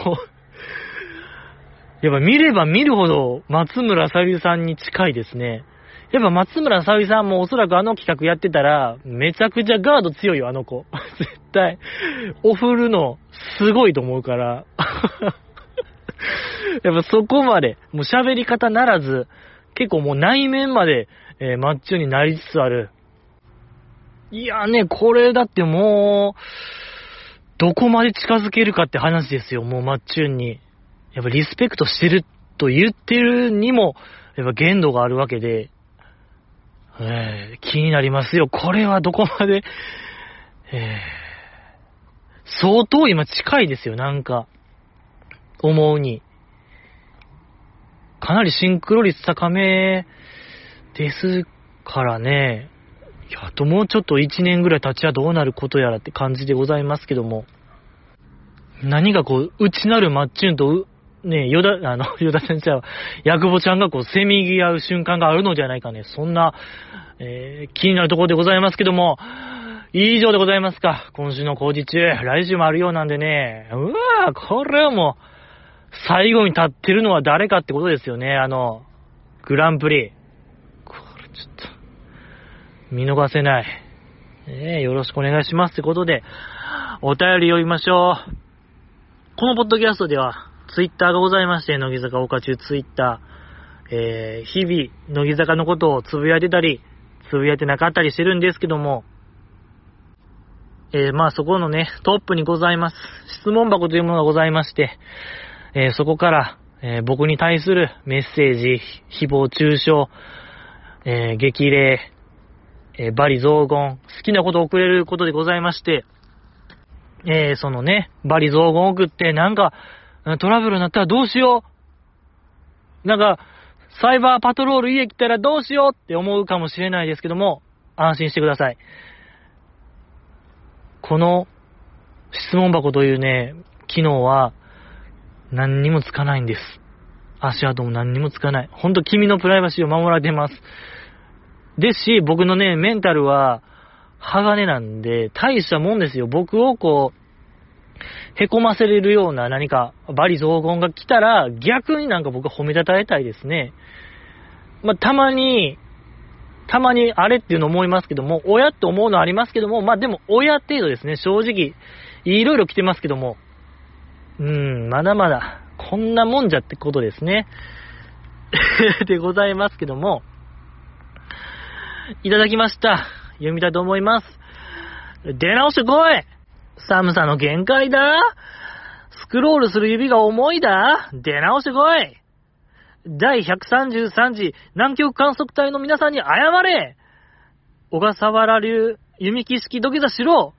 やっぱ見れば見るほど松村さゆりさんに近いですね。やっぱ松村さゆりさんもおそらくあの企画やってたら、めちゃくちゃガード強いよ、あの子。絶対。オフるの、すごいと思うから。やっぱそこまで、もう喋り方ならず、結構もう内面まで、えー、マッチョになりつつある。いやね、これだってもう、どこまで近づけるかって話ですよ、もうマッチュンに。やっぱリスペクトしてると言ってるにも、やっぱ限度があるわけで、えー、気になりますよ。これはどこまで、えー、相当今近いですよ、なんか。思うに。かなりシンクロ率高めですからね。や、あともうちょっと1年ぐらい経ちはどうなることやらって感じでございますけども。何がこう、内なるマッチュンとね、ヨダ、あの、ヨダ先生は、ヤクボちゃんがこう、せみぎ合う瞬間があるのではないかね。そんな、えー、気になるところでございますけども、以上でございますか。今週の工事中、来週もあるようなんでね。うわぁ、これはもう、最後に立ってるのは誰かってことですよね。あの、グランプリ。これちょっと、見逃せない。えー、よろしくお願いしますってことで、お便り読みましょう。このポッドキャストでは、ツイッターがございまして、乃木坂岡中ツイッター、えー、日々、乃木坂のことをつぶやいてたり、つぶやいてなかったりしてるんですけども、えー、まあそこのね、トップにございます。質問箱というものがございまして、えー、そこから、えー、僕に対するメッセージ、誹謗中傷、え激励、えバリ雑言、好きなことを送れることでございまして、えそのね、バリ雑言を送って、なんか、トラブルになったらどうしようなんか、サイバーパトロール家来たらどうしようって思うかもしれないですけども、安心してください。この質問箱というね、機能は何にもつかないんです。足跡も何にもつかない。ほんと君のプライバシーを守られてます。ですし、僕のね、メンタルは鋼なんで、大したもんですよ。僕をこう、へこませれるような何か、バリ雑言が来たら、逆になんか僕は褒めたたえたいですね。まあ、たまに、たまにあれっていうの思いますけども、親って思うのありますけども、まあでも親程度ですね、正直。いろいろ来てますけども、うん、まだまだ、こんなもんじゃってことですね。でございますけども、いただきました。読みたいと思います。出直してこい寒さの限界だ。スクロールする指が重いだ。出直してこい。第133次南極観測隊の皆さんに謝れ。小笠原流弓木式土下座しろ。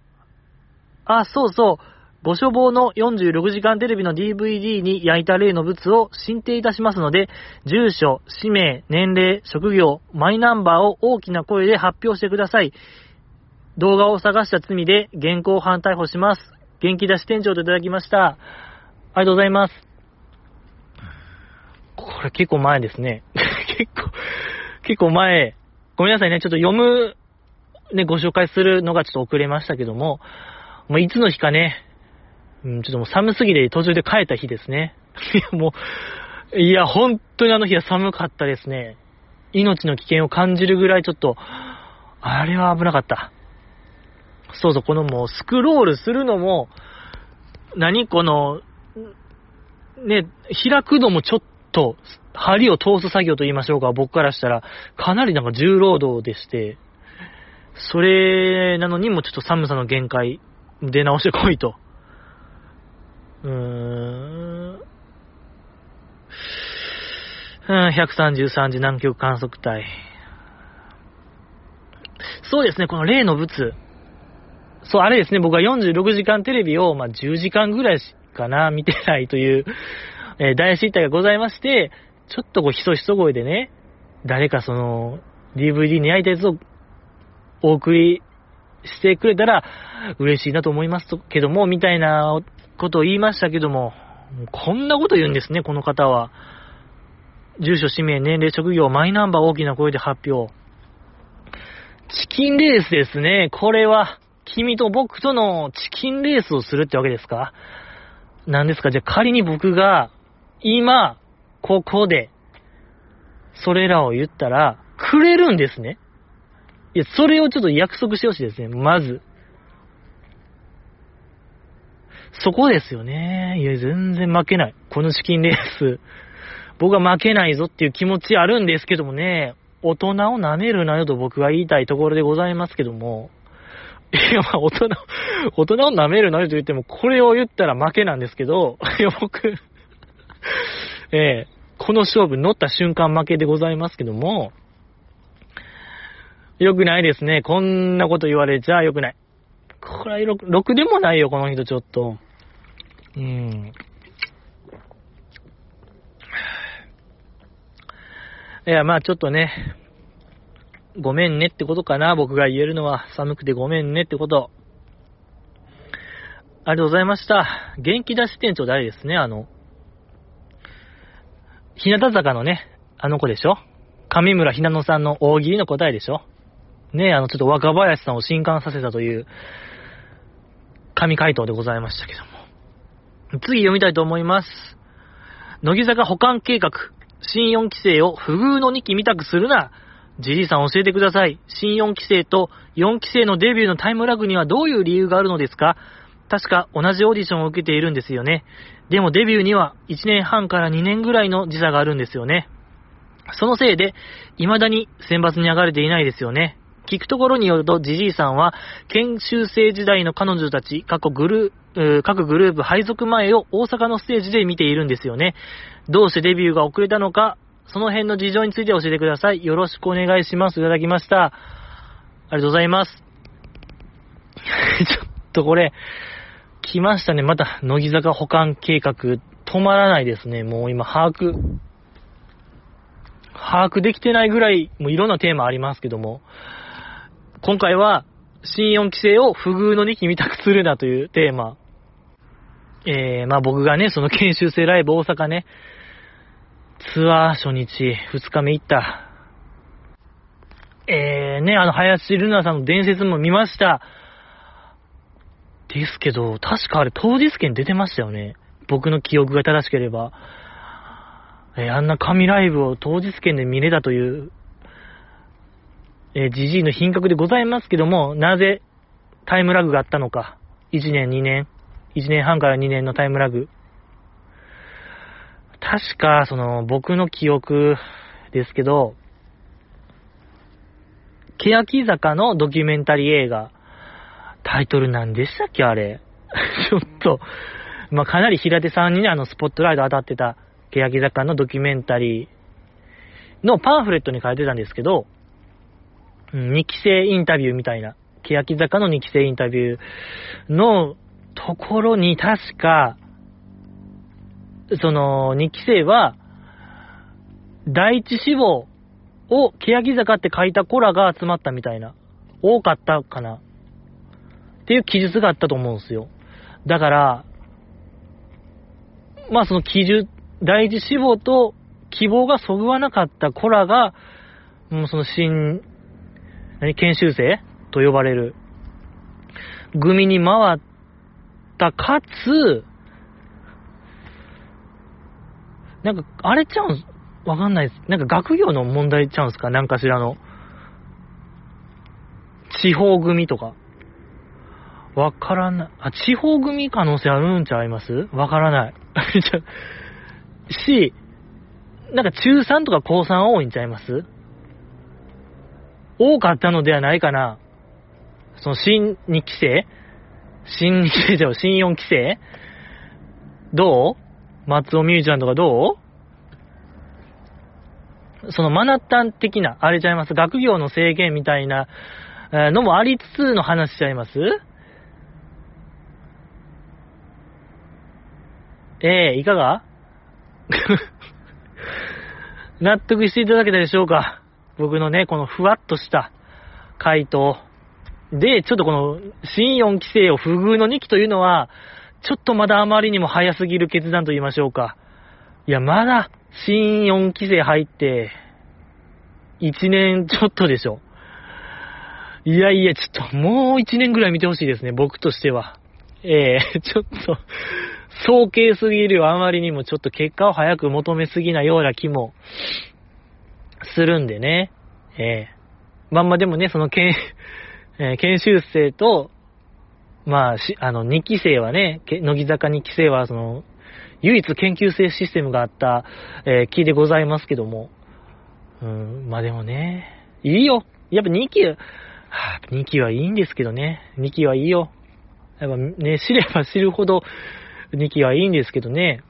あ、そうそう。ご処方の46時間テレビの DVD に焼いた例の物を申請いたしますので、住所、氏名、年齢、職業、マイナンバーを大きな声で発表してください。動画を探した罪で現行犯逮捕します。元気出し店長といただきました。ありがとうございます。これ結構前ですね。結構、結構前。ごめんなさいね。ちょっと読む、ね、ご紹介するのがちょっと遅れましたけども、もういつの日かね、うん、ちょっともう寒すぎて途中で帰った日ですね。いや、もう、いや、本当にあの日は寒かったですね。命の危険を感じるぐらいちょっと、あれは危なかった。そうそう、このもうスクロールするのも、何この、ね、開くのもちょっと、針を通す作業と言いましょうか、僕からしたら、かなりなんか重労働でして、それなのにもちょっと寒さの限界、出直してこいと。うーん。133次南極観測隊。そうですね、この例の物。そう、あれですね、僕は46時間テレビを、まあ、10時間ぐらいかな、見てないという、えー、大失態がございまして、ちょっとこう、ひそひそ声でね、誰かその、DVD に焼いたやつをお送りしてくれたら嬉しいなと思いますけども、みたいなことを言いましたけども、こんなこと言うんですね、この方は。住所、氏名、年齢、職業、マイナンバー大きな声で発表。チキンレースですね。これは、君と僕とのチキンレースをするってわけですか？何ですか？じゃあ仮に僕が、今、ここで、それらを言ったら、くれるんですね？いや、それをちょっと約束してほしいですね、まず。そこですよね。いや、全然負けない。このチキンレース。僕は負けないぞっていう気持ちあるんですけどもね、大人を舐めるなよと僕は言いたいところでございますけども、いや、まあ、大人、大人を舐めるなよと言っても、これを言ったら負けなんですけど、いや、僕 ええこの勝負乗った瞬間負けでございますけども、良くないですね。こんなこと言われちゃ良くない。これはろく、でもないよ、この人ちょっと。うん。いや、まあちょっとね、ごめんねってことかな、僕が言えるのは。寒くてごめんねってこと。ありがとうございました。元気出し店長誰ですね、あの、日向坂のね、あの子でしょ上村ひなのさんの大喜利の答えでしょねえ、あの、ちょっと若林さんを震撼させたという、神回答でございましたけども。次読みたいと思います。乃木坂保管計画。新4期生を不遇の2期見たくするな。ジジイさん教えてください。新4期生と4期生のデビューのタイムラグにはどういう理由があるのですか？確か同じオーディションを受けているんですよね。でもデビューには1年半から2年ぐらいの時差があるんですよね。そのせいで、未だに選抜に上がれていないですよね。聞くところによると、ジジイさんは、研修生時代の彼女たち、過去グルー、各グループ配属前を大阪のステージで見ているんですよね。どうしてデビューが遅れたのか、その辺の事情について教えてください。よろしくお願いします。いただきました。ありがとうございます。ちょっとこれ、来ましたね。また、乃木坂保管計画、止まらないですね。もう今、把握、把握できてないぐらい、もういろんなテーマありますけども、今回は、新4期生を不遇の2期見たくするなというテーマ。えー、まあ僕がね、その研修生ライブ大阪ね、ツアー初日、2日目行った。えー、ね、あの、林瑠奈さんの伝説も見ました。ですけど、確かあれ当日券出てましたよね。僕の記憶が正しければ。えー、あんな神ライブを当日券で見れたという、えー、じじいの品格でございますけども、なぜタイムラグがあったのか。1年、2年、1年半から2年のタイムラグ。確か、その、僕の記憶ですけど、欅坂のドキュメンタリー映画、タイトル何でしたっけあれ？ちょっと、まあ、かなり平手さんにね、あの、スポットライト当たってた、欅坂のドキュメンタリーのパンフレットに書いてたんですけど、うん、2期生インタビューみたいな、欅坂の2期生インタビューのところに確か、その、2期生は、第一志望を欅坂って書いた子らが集まったみたいな。多かったかな。っていう記述があったと思うんですよ。だから、まあその記述、第一志望と希望がそぐわなかった子らが、もうその新、何、研修生？と呼ばれる、組に回ったかつ、なんか、あれちゃうん？すわかんないです。なんか学業の問題ちゃうんすか？なんかしらの。地方組とか。わからな。あ、地方組可能性あるんちゃいます？わからない。し、なんか中3とか高3多いんちゃいます？多かったのではないかな。その新2期生新2期生じゃ新4期生？どう？松尾美優ちゃんとかどう？そのマナッタン的な、あれちゃいます？学業の制限みたいなのもありつつの話しちゃいます？ええー、いかが？納得していただけたでしょうか？僕のね、このふわっとした回答。で、ちょっとこの、新4期生を不遇の2期というのは、ちょっとまだあまりにも早すぎる決断と言いましょうか。いや、まだ、新4期生入って、1年ちょっとでしょ。いやいや、ちょっともう1年ぐらい見てほしいですね、僕としては。ええー、ちょっと、早計すぎるよ、あまりにもちょっと結果を早く求めすぎなような気もするんでね。ええー、まんまでもね、その研、えー、研修生と、まあ、し、あの、2期生はね、乃木坂2期生は、その、唯一研究生システムがあった、えー、木でございますけども。うん、まあでもね、いいよ。やっぱ2期、はあ、2期はいいんですけどね。2期はいいよ。やっぱね、知れば知るほど2期はいいんですけどね。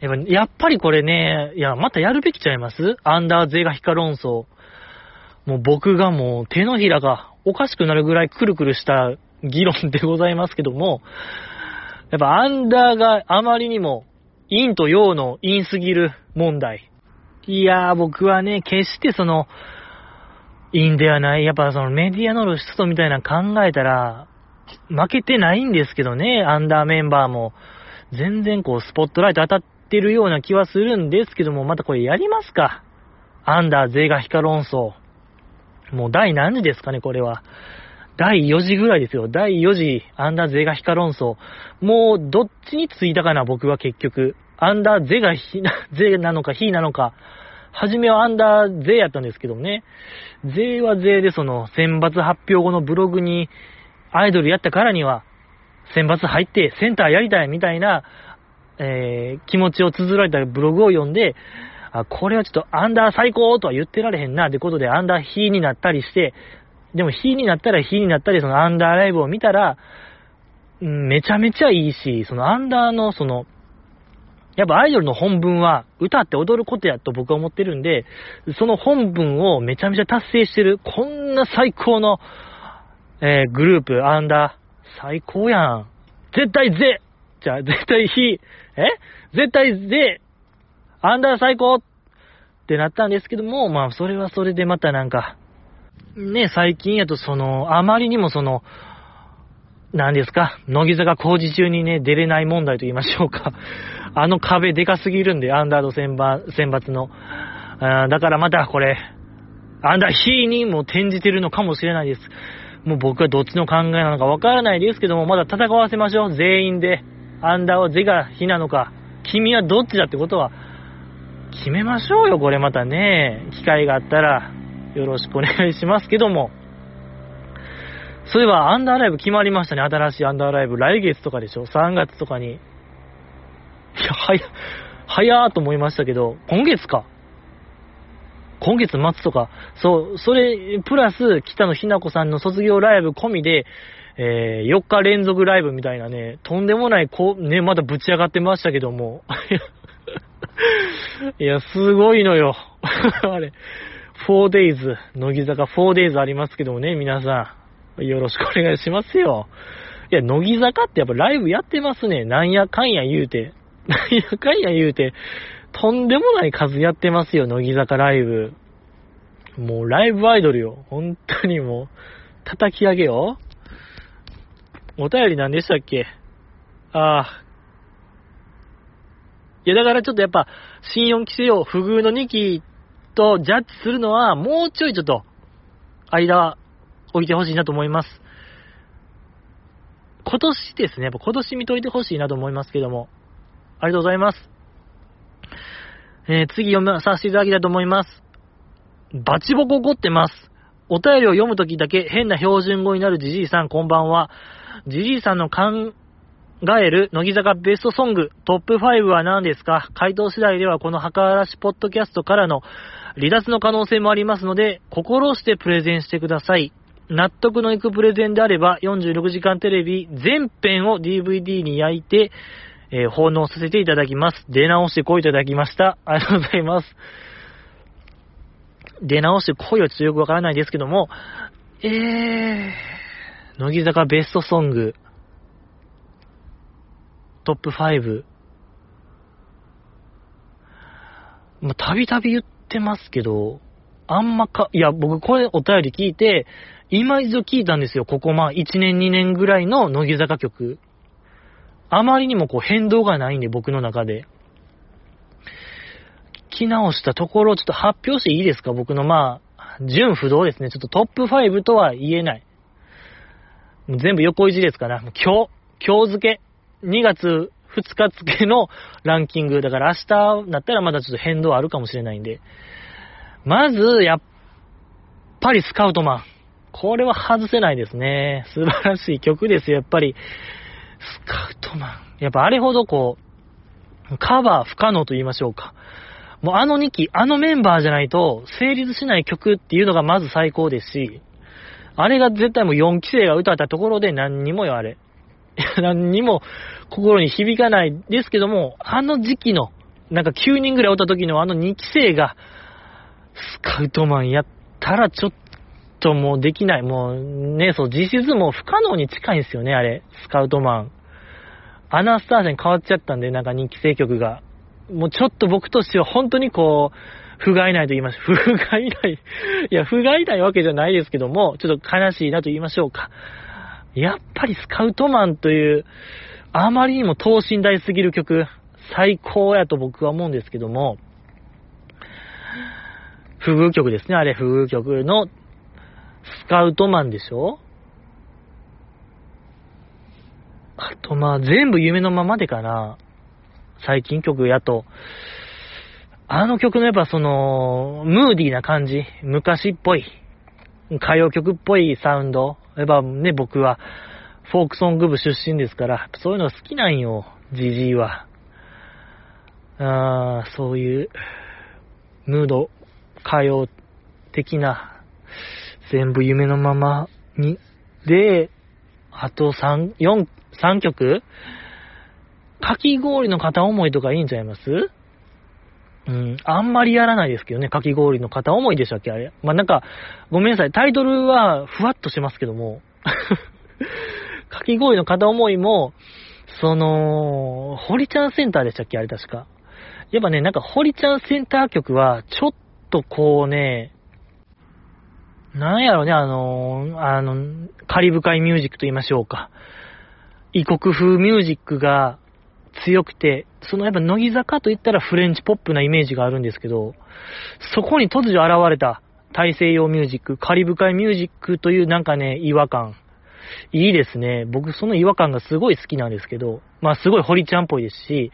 やっぱやっぱりこれね、いや、またやるべきちゃいます？アンダーゼガヒカ論争。もう僕がもう手のひらがおかしくなるぐらいくるくるした議論でございますけども、やっぱアンダーがあまりにも陰と陽の陰すぎる問題。いやー僕はね、決してその、陰ではない。やっぱそのメディアの露出とみたいな考えたら、負けてないんですけどね、アンダーメンバーも。全然こう、スポットライト当たってるような気はするんですけども、またこれやりますか。アンダー税がヒカ論争。もう第何時ですかね、これは。第4時ぐらいですよ。第4時、アンダーゼガヒカ論争。もう、どっちについたかな、僕は結局。アンダーゼがヒ、ゼなのか、ヒなのか。はじめはアンダーゼやったんですけどね。ゼはゼでその、選抜発表後のブログに、アイドルやったからには、選抜入ってセンターやりたいみたいな、えー、気持ちを綴られたブログを読んで、あ、これはちょっとアンダー最高とは言ってられへんな、ってことでアンダーヒーになったりして、でもヒーになったらヒーになったり、そのアンダーライブを見たら、めちゃめちゃいいし、そのアンダーのその、やっぱアイドルの本文は歌って踊ることやと僕は思ってるんで、その本文をめちゃめちゃ達成してる、こんな最高の、えー、グループ、アンダー、最高やん。絶対ぜじゃあ、絶対ひ、え？絶対ぜアンダー最高ってなったんですけども、まあ、それはそれでまたなんか、ね、最近やとその、あまりにもその、何ですか、乃木坂工事中にね、出れない問題と言いましょうか。あの壁でかすぎるんで、アンダード選抜選抜の。あだからまたこれ、アンダーヒーにも転じてるのかもしれないです。もう僕はどっちの考えなのかわからないですけども、まだ戦わせましょう。全員で。アンダーはゼがヒなのか。君はどっちだってことは、決めましょうよ、これまたね。機会があったら、よろしくお願いしますけども。そういえば、アンダーライブ決まりましたね。新しいアンダーライブ。来月とかでしょ ?3 月とかに。いや、早、早ーと思いましたけど、今月か。今月末とか、そう、それ、プラス、北野ひな子さんの卒業ライブ込みで、えー、4日連続ライブみたいなね、とんでもない、こう、ね、まだぶち上がってましたけども。いや、すごいのよ。あれ、4days、乃木坂 4days ありますけどもね、皆さん。よろしくお願いしますよ。いや、乃木坂ってやっぱライブやってますね。なんやかんや言うて。なんやかんや言うて。とんでもない数やってますよ、乃木坂ライブ。もうライブアイドルよ。本当にもう、叩き上げよ。お便り何でしたっけ？ああ。いや、だからちょっとやっぱ、新4期生を不遇の2期とジャッジするのは、もうちょいちょっと、間、置いてほしいなと思います。今年ですね、やっぱ今年見といてほしいなと思いますけども。ありがとうございます。えー、次読まさせていただきたいと思います。バチボコ怒ってます。お便りを読むときだけ変な標準語になるじじいさんこんばんは。じじいさんの考える乃木坂ベストソングトップ5は何ですか？回答次第ではこの墓荒らしポッドキャストからの離脱の可能性もありますので、心してプレゼンしてください。納得のいくプレゼンであれば、46時間テレビ全編を DVD に焼いて、えー、奉納させていただきます。出直してこいいただきました。ありがとうございます。出直してこいはちょっとよくわからないですけども、えー、乃木坂ベストソング、トップ5。まあ、たびたび言ってますけど、あんまか、いや、僕これお便り聞いて、今一度聞いたんですよ。ここまあ1年2年ぐらいの乃木坂曲。あまりにもこう変動がないんで、僕の中で。聞き直したところ、ちょっと発表していいですか？僕のまあ、純不動ですね。ちょっとトップ5とは言えない。全部横一ですから、今日、今日付け、2月2日付のランキング。だから明日だったらまだちょっと変動あるかもしれないんで。まず、やっぱりスカウトマン。これは外せないですね。素晴らしい曲ですよ、やっぱり。スカウトマン。やっぱあれほどこう、カバー不可能と言いましょうか。もうあの2期、あのメンバーじゃないと成立しない曲っていうのがまず最高ですし、あれが絶対もう4期生が歌ったところで何にもよ、あれ。何にも心に響かないですけども、あの時期の、なんか9人ぐらいおった時のあの2期生が、スカウトマンやったらちょっともうできない。もうね、そう、実質もう不可能に近いんですよね、あれ。スカウトマン。アナスタージャに変わっちゃったんで、なんか人気声曲が。もうちょっと僕としては本当にこう、不甲斐ないと言いましょう。不甲斐ない。いや、不甲斐ないわけじゃないですけども、ちょっと悲しいなと言いましょうか。やっぱりスカウトマンという、あまりにも等身大すぎる曲、最高やと僕は思うんですけども、不遇曲ですね、あれ、不遇曲のスカウトマンでしょ？あと、まあ、全部夢のままでかな。最近曲やと。あの曲のやっぱその、ムーディーな感じ。昔っぽい。歌謡曲っぽいサウンド。やっぱね、僕は、フォークソング部出身ですから、そういうの好きなんよ、ジジイは。あー、そういう、ムード、歌謡的な、全部夢のままに、で、あと3、4、3曲？かき氷の片思いとかいいんちゃいます？うん、あんまりやらないですけどね、かき氷の片思いでしたっけあれ。まあ、なんか、ごめんなさい、タイトルはふわっとしますけども、かき氷の片思いも、その、堀ちゃんセンターでしたっけあれ確か。やっぱね、なんか堀ちゃんセンター曲は、ちょっとこうね、なんやろね、あの、あの、カリブ海ミュージックと言いましょうか。異国風ミュージックが強くて、そのやっぱ乃木坂と言ったらフレンチポップなイメージがあるんですけど、そこに突如現れた大西洋ミュージック、カリブ海ミュージックというなんかね、違和感。いいですね。僕その違和感がすごい好きなんですけど、まあすごい堀ちゃんっぽいですし、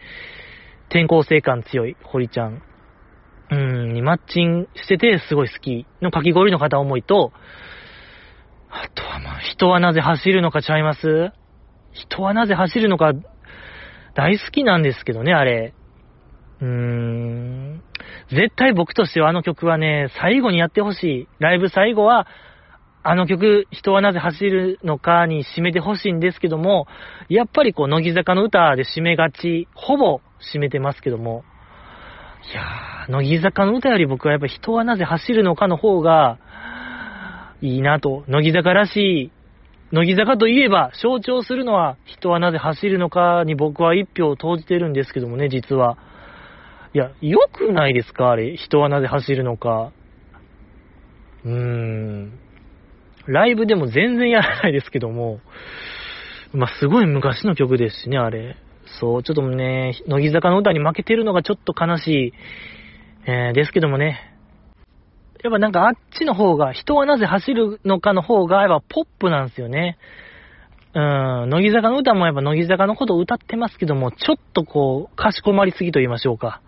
転校生感強い堀ちゃん。うん、マッチンしててすごい好きのかき氷の片思いと、あとはまあ、人はなぜ走るのかちゃいます？人はなぜ走るのか大好きなんですけどね、あれ。うーん。絶対僕としてはあの曲はね、最後にやってほしい。ライブ最後は、あの曲、人はなぜ走るのかに締めてほしいんですけども、やっぱりこう、乃木坂の歌で締めがち、ほぼ締めてますけども、いやー、乃木坂の歌より僕はやっぱ人はなぜ走るのかの方が、いいなと、乃木坂らしい乃木坂といえば象徴するのは人はなぜ走るのかに僕は一票を投じてるんですけどもね、実は。いや、良くないですかあれ。人はなぜ走るのか。うーん。ライブでも全然やらないですけども。まあ、すごい昔の曲ですしね、あれ。そう、ちょっとね、乃木坂の歌に負けてるのがちょっと悲しい、えー、ですけどもね。やっぱなんかあっちの方が、人はなぜ走るのかの方が、やっぱポップなんですよね。うん、乃木坂の歌もやっぱ乃木坂のことを歌ってますけども、ちょっとこう、かしこまりすぎと言いましょうか。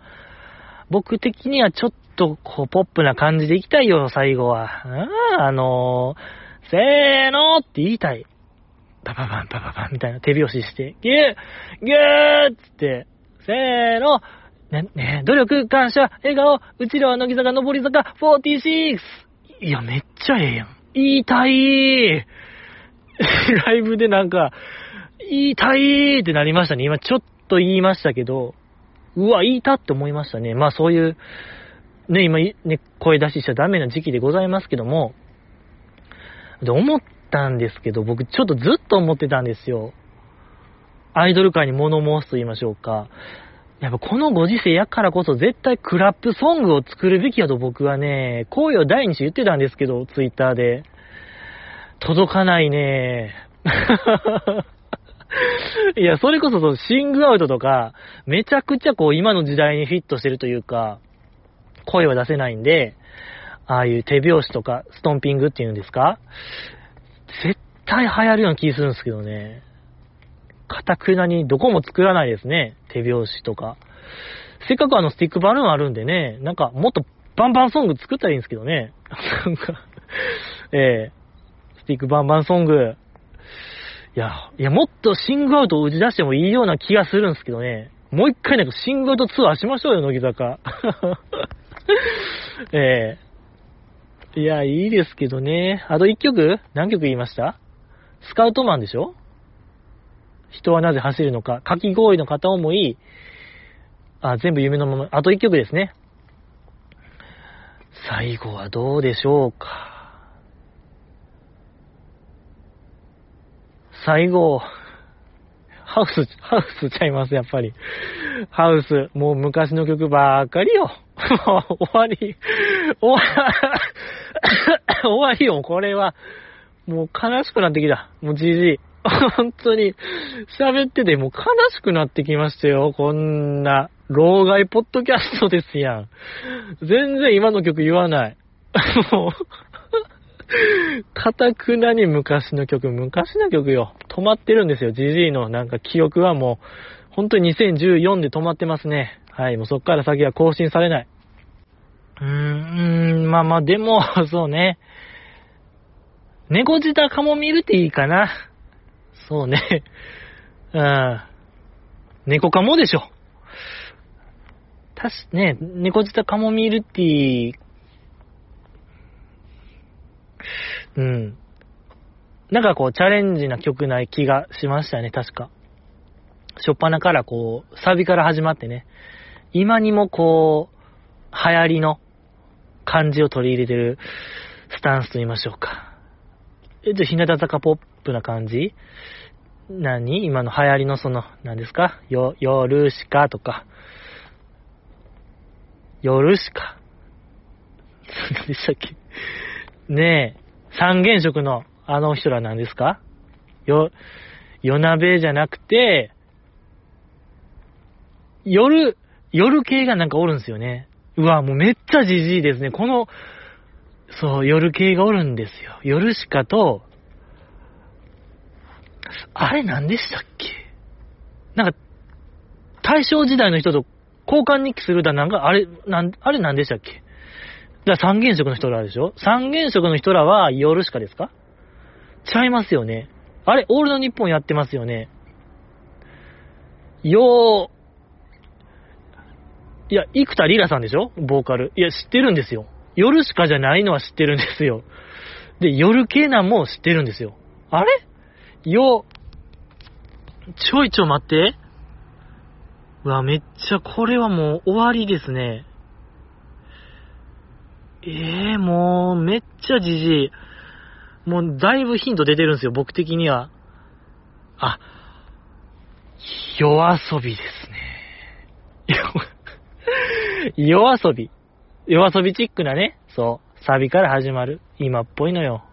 僕的にはちょっとこう、ポップな感じでいきたいよ、最後は。うん、あのー、せーのって言いたい。パパパンパパパンみたいな手拍子して、ギューギューっつって、せーの、ね、ね、努力、感謝、笑顔、うちらは乃木坂、上り坂、46! いや、めっちゃええやん。言いたい ライブでなんか、言いたいってなりましたね。今ちょっと言いましたけど、うわ、言いたって思いましたね。まあそういう、ね、今、ね、声出ししちゃダメな時期でございますけども、で、思ったんですけど、僕ちょっとずっと思ってたんですよ。アイドル界に物申すと言いましょうか。やっぱこのご時世やからこそ絶対クラップソングを作るべきやと僕はね、声を第二子言ってたんですけど、ツイッターで。届かないね。いや、それこそそのシングアウトとか、めちゃくちゃこう今の時代にフィットしてるというか、声は出せないんで、ああいう手拍子とか、ストンピングっていうんですか？絶対流行るような気するんですけどね。かたくなにどこも作らないですね。手拍子とか。せっかくあのスティックバルーンあるんでね、なんかもっとバンバンソング作ったらいいんですけどね。なんかえー、スティックバンバンソング。いや、いや、もっとシングアウトを打ち出してもいいような気がするんですけどね。もう一回なんかシングアウトツアーしましょうよ、乃木坂。ええー、いや、いいですけどね。あと一曲？何曲言いました？スカウトマンでしょ？人はなぜ走るのか、かき氷の片思い、あ、全部夢のまま、あと一曲ですね。最後はどうでしょうか。最後、ハウス、ハウスちゃいます、やっぱり。ハウス、もう昔の曲ばっかりよ。も う終わり、終わ、終わりよ、これは。もう悲しくなってきた。もうじじい。本当に、喋っててもう悲しくなってきましたよ。こんな、老害ポッドキャストですやん。全然今の曲言わない。もう、かたくなに昔の曲、昔の曲よ。止まってるんですよ。ジジイのなんか記憶はもう、本当に2014で止まってますね。はい、もうそっから先は更新されない。うーん、まあまあ、でも、そうね。猫舌カモミールティーかな。そうね。うん。猫カモでしょ。たし、ね、猫舌カモミールティー、うん。なんかこう、チャレンジな曲ない気がしましたね、確か。しょっぱなからこう、サビから始まってね、今にもこう、流行りの感じを取り入れてるスタンスと言いましょうか。え、じゃあ、日向坂ポップな感じ？何？今の流行りのその、何ですか、夜しかとか。夜しか？何でしたっけ？ねえ、三原色のあの人らなんですか？よ、夜鍋じゃなくて、夜、夜系がなんかおるんですよね。うわ、もうめっちゃじじいですね。この、そう、夜系がおるんですよ。夜しかと、あれ何でしたっけ？なんか、大正時代の人と交換日記するだなんか、あれ、なん、あれ何でしたっけ？だから三原色の人らでしょ？三原色の人らは夜しかですか？ちゃいますよね。あれ、オールド日本やってますよね。よー、いや、生田リラさんでしょ？ボーカル。いや、知ってるんですよ。夜しかじゃないのは知ってるんですよ。で、夜系なんも知ってるんですよ。あれ？よ、ちょいちょい待って。うわ、めっちゃこれはもう終わりですね。ええー、もう、めっちゃじじい。もう、だいぶヒント出てるんですよ、僕的には。あ、夜遊びですね。夜遊び。夜遊びチックなね、そう、サビから始まる。今っぽいのよ。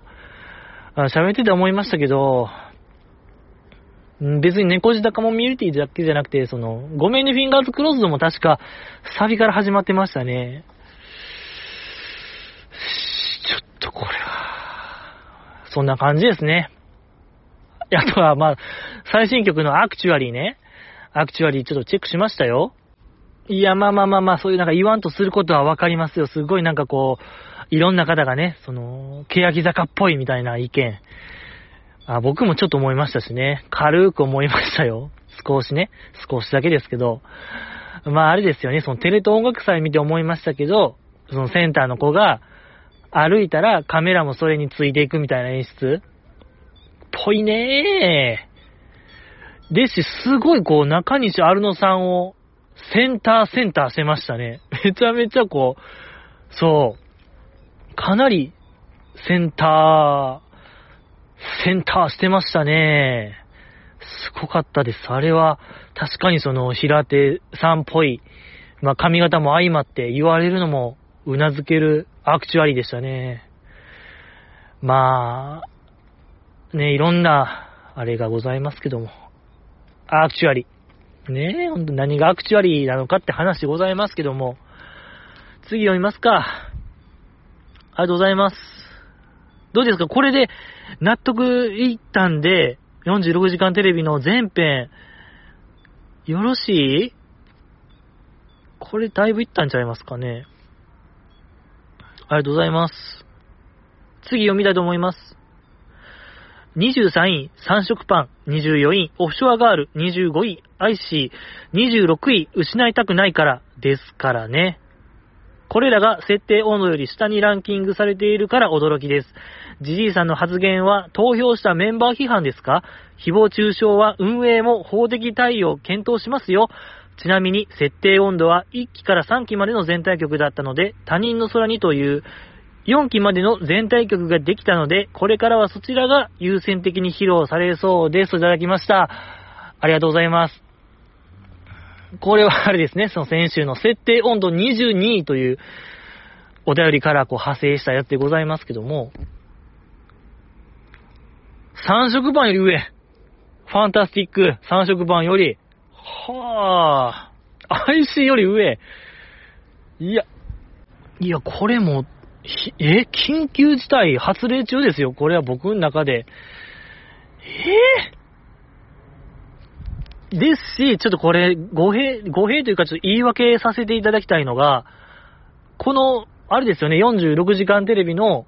喋ってて思いましたけど、別に猫舌カモミュニティだけじゃなくて、その、ごめんねフィンガーズクローズドも確か、サビから始まってましたね。ちょっとこれは、そんな感じですね。あとは、まあ、最新曲のアクチュアリーね。アクチュアリーちょっとチェックしましたよ。いや、まあまあまあまあ、そういうなんか言わんとすることはわかりますよ。すごいなんかこう、いろんな方がね、その、欅坂っぽいみたいな意見。あ僕もちょっと思いましたしね。軽く思いましたよ。少しね。少しだけですけど。まああれですよね。そのテレ東音楽祭見て思いましたけど、そのセンターの子が歩いたらカメラもそれについていくみたいな演出。ぽいねー。ですし、すごいこう、中西アルノさんをセンターセンターしてましたね。めちゃめちゃこう、そう、かなりセンター、センターしてましたね。すごかったです。あれは、確かにその、平手さんっぽい、まあ、髪型も相まって言われるのも、うなずけるアクチュアリーでしたね。まあ、ね、いろんな、あれがございますけども、アクチュアリー。ねえ、ほんと何がアクチュアリーなのかって話でございますけども、次読みますか。ありがとうございます。どうですか？これで納得いったんで、46時間テレビの全編、よろしい？これだいぶいったんちゃいますかね。ありがとうございます。次読みたいと思います。23位、三色パン。24位、オフショアガール。25位、アイシー。26位、失いたくないから。ですからね。これらが設定温度より下にランキングされているから驚きです。ジジイさんの発言は投票したメンバー批判ですか？誹謗中傷は運営も法的対応を検討しますよ。ちなみに設定温度は1期から3期までの全体曲だったので、他人の空にという4期までの全体曲ができたので、これからはそちらが優先的に披露されそうです。いただきました。ありがとうございます。これはあれですね、その先週の設定温度22位というお便りからこう派生したやつでございますけども、3色版より上。ファンタスティック3色版より、はぁ、IC より上。いや、いや、これもえ？緊急事態発令中ですよ。これは僕の中で。え？ー、ですし、ちょっとこれ、語弊、語弊というかちょっと言い訳させていただきたいのが、この、あれですよね、46時間テレビの、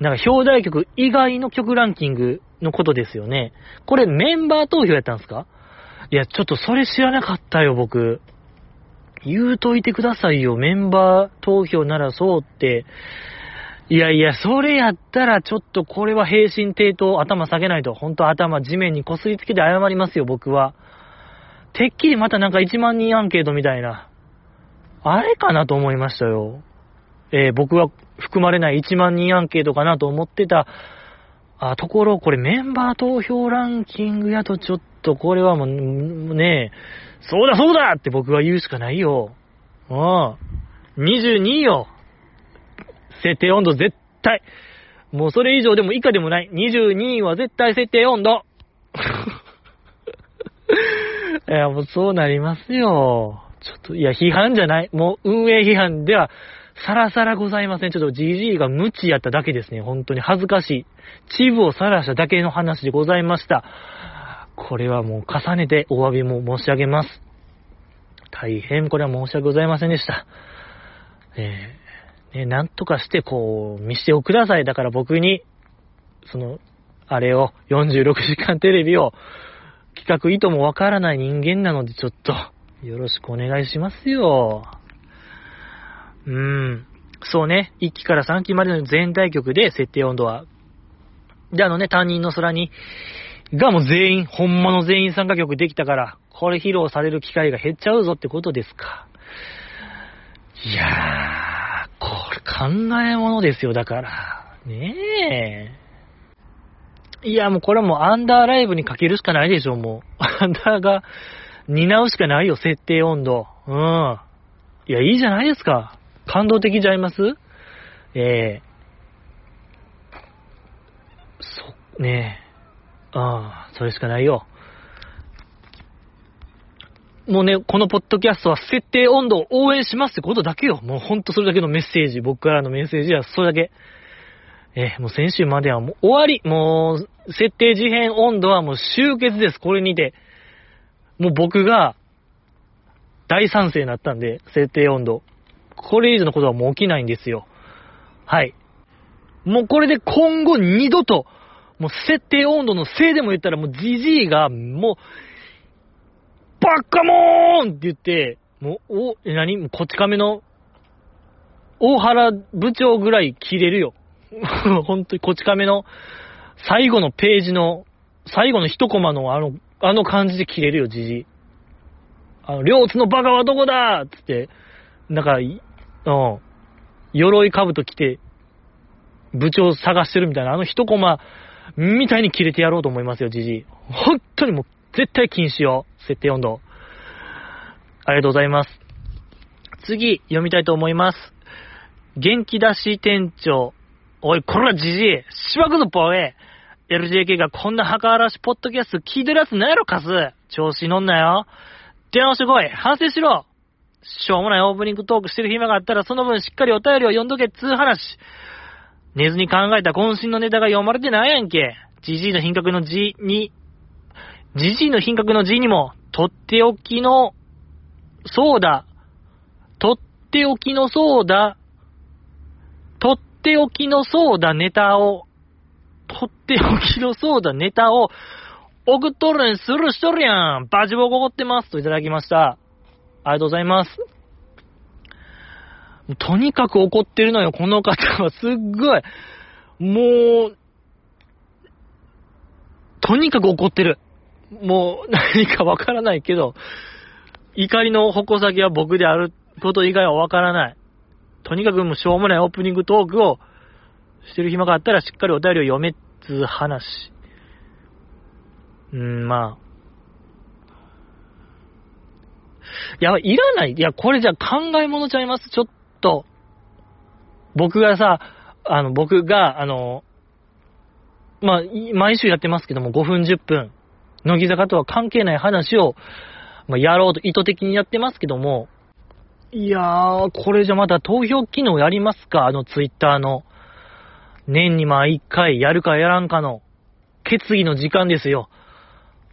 なんか表題曲以外の曲ランキングのことですよね。これメンバー投票やったんですか？いや、ちょっとそれ知らなかったよ、僕。言うといてくださいよ。メンバー投票ならそうって。いやいや、それやったらちょっとこれは平身低頭頭下げないと。ほんと頭地面にこすりつけて謝りますよ、僕は。てっきりまたなんか1万人アンケートみたいな。あれかなと思いましたよ。えー、僕は含まれない1万人アンケートかなと思ってた、あ、ところ、これメンバー投票ランキングやとちょっとこれはもうね、そうだそうだって僕は言うしかないよ。うん。22位よ。設定温度絶対。もうそれ以上でも以下でもない。22位は絶対設定温度。いや、もうそうなりますよ。ちょっと、いや、批判じゃない。もう運営批判では、さらさらございません。ちょっと GG が無知やっただけですね。本当に恥ずかしい。チブを晒しただけの話でございました。これはもう重ねてお詫びも申し上げます。大変これは申し訳ございませんでした。え、ね、なんとかしてこう、見しておください。だから僕に、その、あれを、46時間テレビを、企画意図もわからない人間なので、ちょっと、よろしくお願いしますよ。うーん。そうね。1期から3期までの全体曲で設定温度は。で、あのね、担任の空に、がもう全員、ほんまの全員参加曲できたから、これ披露される機会が減っちゃうぞってことですか。いやー、これ考え物ですよ、だから。ねえ。いや、もうこれはもうアンダーライブにかけるしかないでしょ、もう。アンダーが担うしかないよ、設定温度。うん。いや、いいじゃないですか。感動的じゃあります？ええー、そ、ねえ。ああ、それしかないよ。もうね、このポッドキャストは設定温度を応援しますってことだけよ。もうほんとそれだけのメッセージ。僕からのメッセージはそれだけ。えー、もう先週まではもう終わり。もう、設定事変温度はもう終結です。これにて。もう僕が大賛成になったんで、設定温度。これ以上のことはもう起きないんですよ。はい。もうこれで今後二度と、もう設定温度のせいでも言ったらもうじじいが、もう、バッカモーンって言って、もう、お、え、何?こっち亀の、大原部長ぐらい切れるよ。本当にこち亀の最後のページの、最後の一コマのあの、あの感じで切れるよ、じじ。あの、両津のバカはどこだつって、なんか、うん、鎧兜着て、部長探してるみたいな、あの一コマ、みたいに切れてやろうと思いますよ、じじ。本当にもう、絶対禁止よ、設定温度。ありがとうございます。次、読みたいと思います。元気出し店長。おい、こらじじい、しばくぞ、ボーイ。LJK がこんな墓荒らしポッドキャスト聞いてるやつないやろ、カス。調子乗んなよ。電話してこい。反省しろ。しょうもないオープニングトークしてる暇があったら、その分しっかりお便りを読んどけっつう話。寝ずに考えた渾身のネタが読まれてないやんけ。じじいの品格の字に、じじいの品格の字にも、とっておきの、そうだ。とっておきのそうだ。とっておきのそうだネタを、とっておきのそうだネタを、送っとるにスルーしとるやん。バチボコ怒ってます。といただきました。ありがとうございます。とにかく怒ってるのよ、この方は。すっごい。もう、とにかく怒ってる。もう、何かわからないけど、怒りの矛先は僕であること以外はわからない。とにかくもうしょうもないオープニングトークをしてる暇があったらしっかりお便りを読めっつ話。うん、まあ。いや、いらない。いや、これじゃ考え物ちゃいます？ちょっと。僕がさ、あの、僕が、あの、まあ、毎週やってますけども、5分10分、乃木坂とは関係ない話を、まあ、やろうと意図的にやってますけども、いやー、これじゃまた投票機能やりますか？あのツイッターの。年にまあ一回やるかやらんかの、決議の時間ですよ。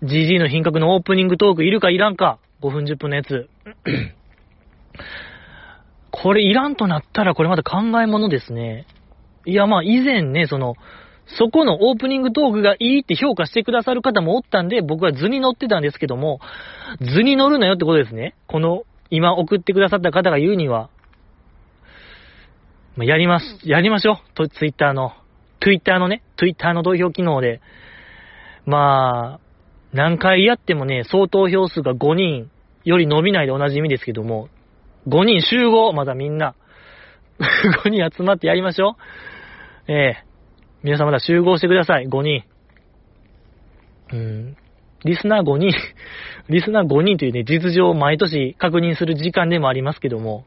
GG の品格のオープニングトークいるかいらんか ?5 分10分のやつ。これいらんとなったらこれまた考え物ですね。いや、まあ以前ね、その、そこのオープニングトークがいいって評価してくださる方もおったんで、僕は図に乗ってたんですけども、図に乗るなよってことですね。この、今送ってくださった方が言うには。ま、やります、やりましょう。と、ツイッターの、ツイッターのね、ツイッターの投票機能で。まあ、何回やってもね、総投票数が5人より伸びないで同じ意味ですけども、5人集合、まだみんな。5人集まってやりましょう。ええ皆さんまだ集合してください、5人。うん。リスナー5人、リスナー5人というね、実情を毎年確認する時間でもありますけども、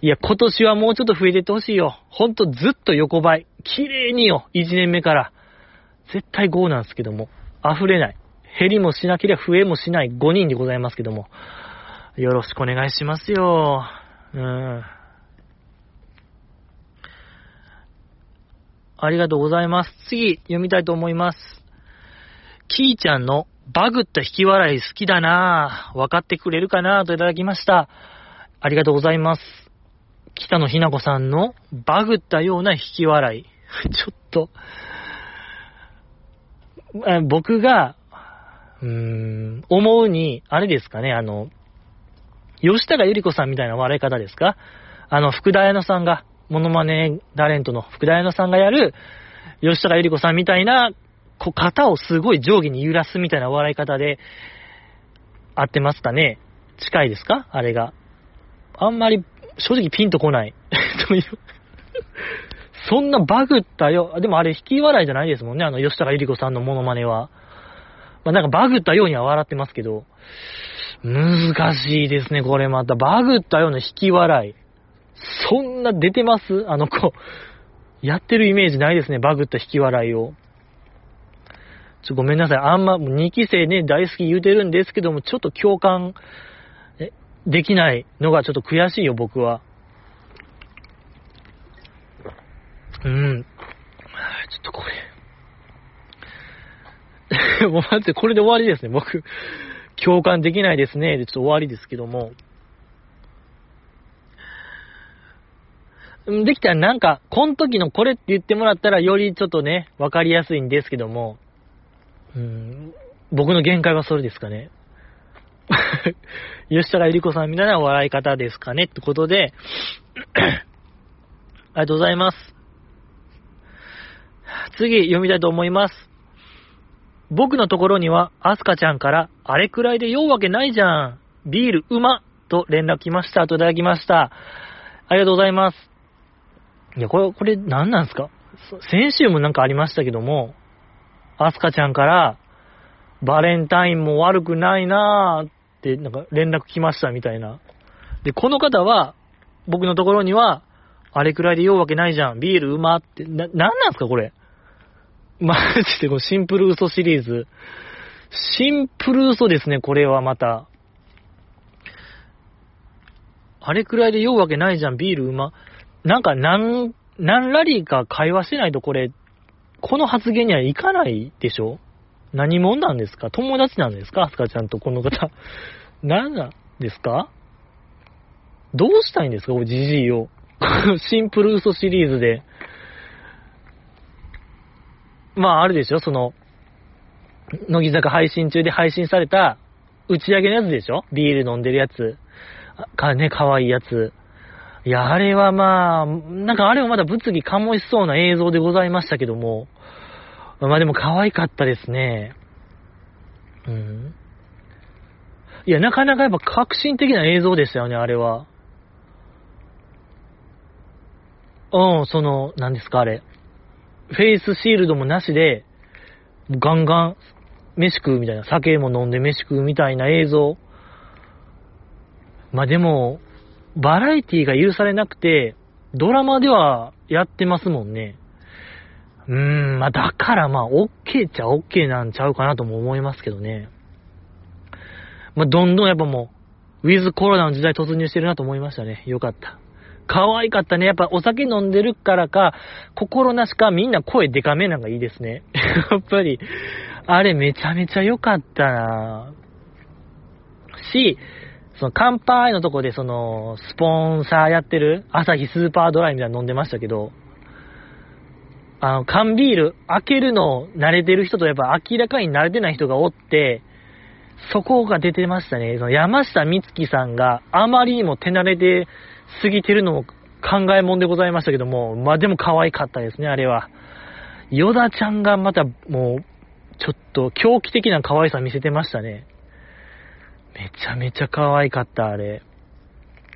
いや、今年はもうちょっと増えてってほしいよ。ほんとずっと横ばい。綺麗によ、1年目から。絶対5なんですけども、溢れない。減りもしなければ増えもしない5人でございますけども、よろしくお願いしますよ。うん。ありがとうございます。次、読みたいと思います。キーちゃんのバグった引き笑い好きだなぁ。分かってくれるかな？ぁといただきました。ありがとうございます。北野ひな子さんのバグったような引き笑い。ちょっと、僕が、うーん、思うに、あれですかね、あの、吉高由里子さんみたいな笑い方ですか？あの、福田彩乃さんが、モノマネタレントの福田彩乃さんがやる、吉高由里子さんみたいな、こう、肩をすごい上下に揺らすみたいな笑い方で、合ってますかね近いですか？あれが。あんまり、正直ピンとこない。そんなバグったよ。でもあれ、引き笑いじゃないですもんね。あの、吉高由里子さんのモノマネは。まあ、なんかバグったようには笑ってますけど。難しいですね、これまた。バグったような引き笑い。そんな出てます？あの子。やってるイメージないですね、バグった引き笑いを。ちょ、ごめんなさい。あんま、2期生ね、大好き言うてるんですけども、ちょっと共感できないのがちょっと悔しいよ、僕は。うん。ちょっとこれ。もう待って、これで終わりですね、僕。共感できないですね。で、ちょっと終わりですけども。できたらなんか、この時のこれって言ってもらったらよりちょっとね、わかりやすいんですけども、うん、僕の限界はそれですかね。吉高由里子さんみたいな笑い方ですかねってことで、ありがとうございます。次、読みたいと思います。僕のところには、アスカちゃんから、あれくらいで酔うわけないじゃん。ビールうまと連絡来ました。といただきました。ありがとうございます。いや、これ、これ何なんすか？先週もなんかありましたけども、アスカちゃんから、バレンタインも悪くないなーって、なんか連絡来ましたみたいな。で、この方は、僕のところには、あれくらいで酔うわけないじゃん。ビールうまって、な、なんなんすかこれ？マジでこのシンプル嘘シリーズ。シンプル嘘ですね、これはまた。あれくらいで酔うわけないじゃん、ビールうま。なんか、なん、何ラリーか会話しないとこれ、この発言にはいかないでしょ？何者なんですか？友達なんですか？アスカちゃんとこの方。何なんですか？どうしたいんですか？おじじいを。シンプル嘘シリーズで。まあ、あるでしょ？その、乃木坂配信中で配信された打ち上げのやつでしょ？ビール飲んでるやつ。かね、かわいいやつ。いや、あれはまあ、なんかあれはまだ物議醸しそうな映像でございましたけども、まあでも可愛かったですね。うん。いや、なかなかやっぱ革新的な映像でしたよね、あれは。うん、その、何ですか、あれ。フェイスシールドもなしで、ガンガン飯食うみたいな、酒も飲んで飯食うみたいな映像。まあでも、バラエティが許されなくて、ドラマではやってますもんね。うーん、まあだからまあ、オッケーっちゃオッケーなんちゃうかなとも思いますけどね。まあどんどんやっぱもう、ウィズコロナの時代突入してるなと思いましたね。よかった。可愛かったね。やっぱお酒飲んでるからか、心なしかみんな声デカめなんかいいですね。やっぱり、あれめちゃめちゃ良かったなし、その乾杯のとこでその、スポンサーやってる、朝日スーパードライみたいなの飲んでましたけど、あの、缶ビール開けるの慣れてる人とやっぱ明らかに慣れてない人がおって、そこが出てましたね。その山下美月さんがあまりにも手慣れて過ぎてるのも考えもんでございましたけども、まあでも可愛かったですね、あれは。ヨダちゃんがまたもう、ちょっと狂気的な可愛さ見せてましたね。めちゃめちゃ可愛かった、あれ。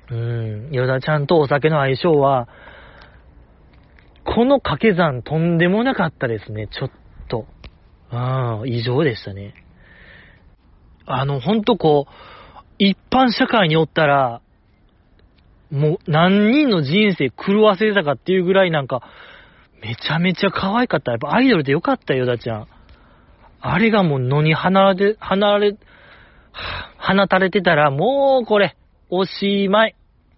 うん、ヨダちゃんとお酒の相性は、この掛け算とんでもなかったですね、ちょっと。ああ、異常でしたね。あの、ほんとこう、一般社会におったら、もう何人の人生狂わせたかっていうぐらいなんか、めちゃめちゃ可愛かった。やっぱアイドルでよかったよ、だちゃん。あれがもう野に離れ、離れ、放たれてたら、もうこれ、おしまい。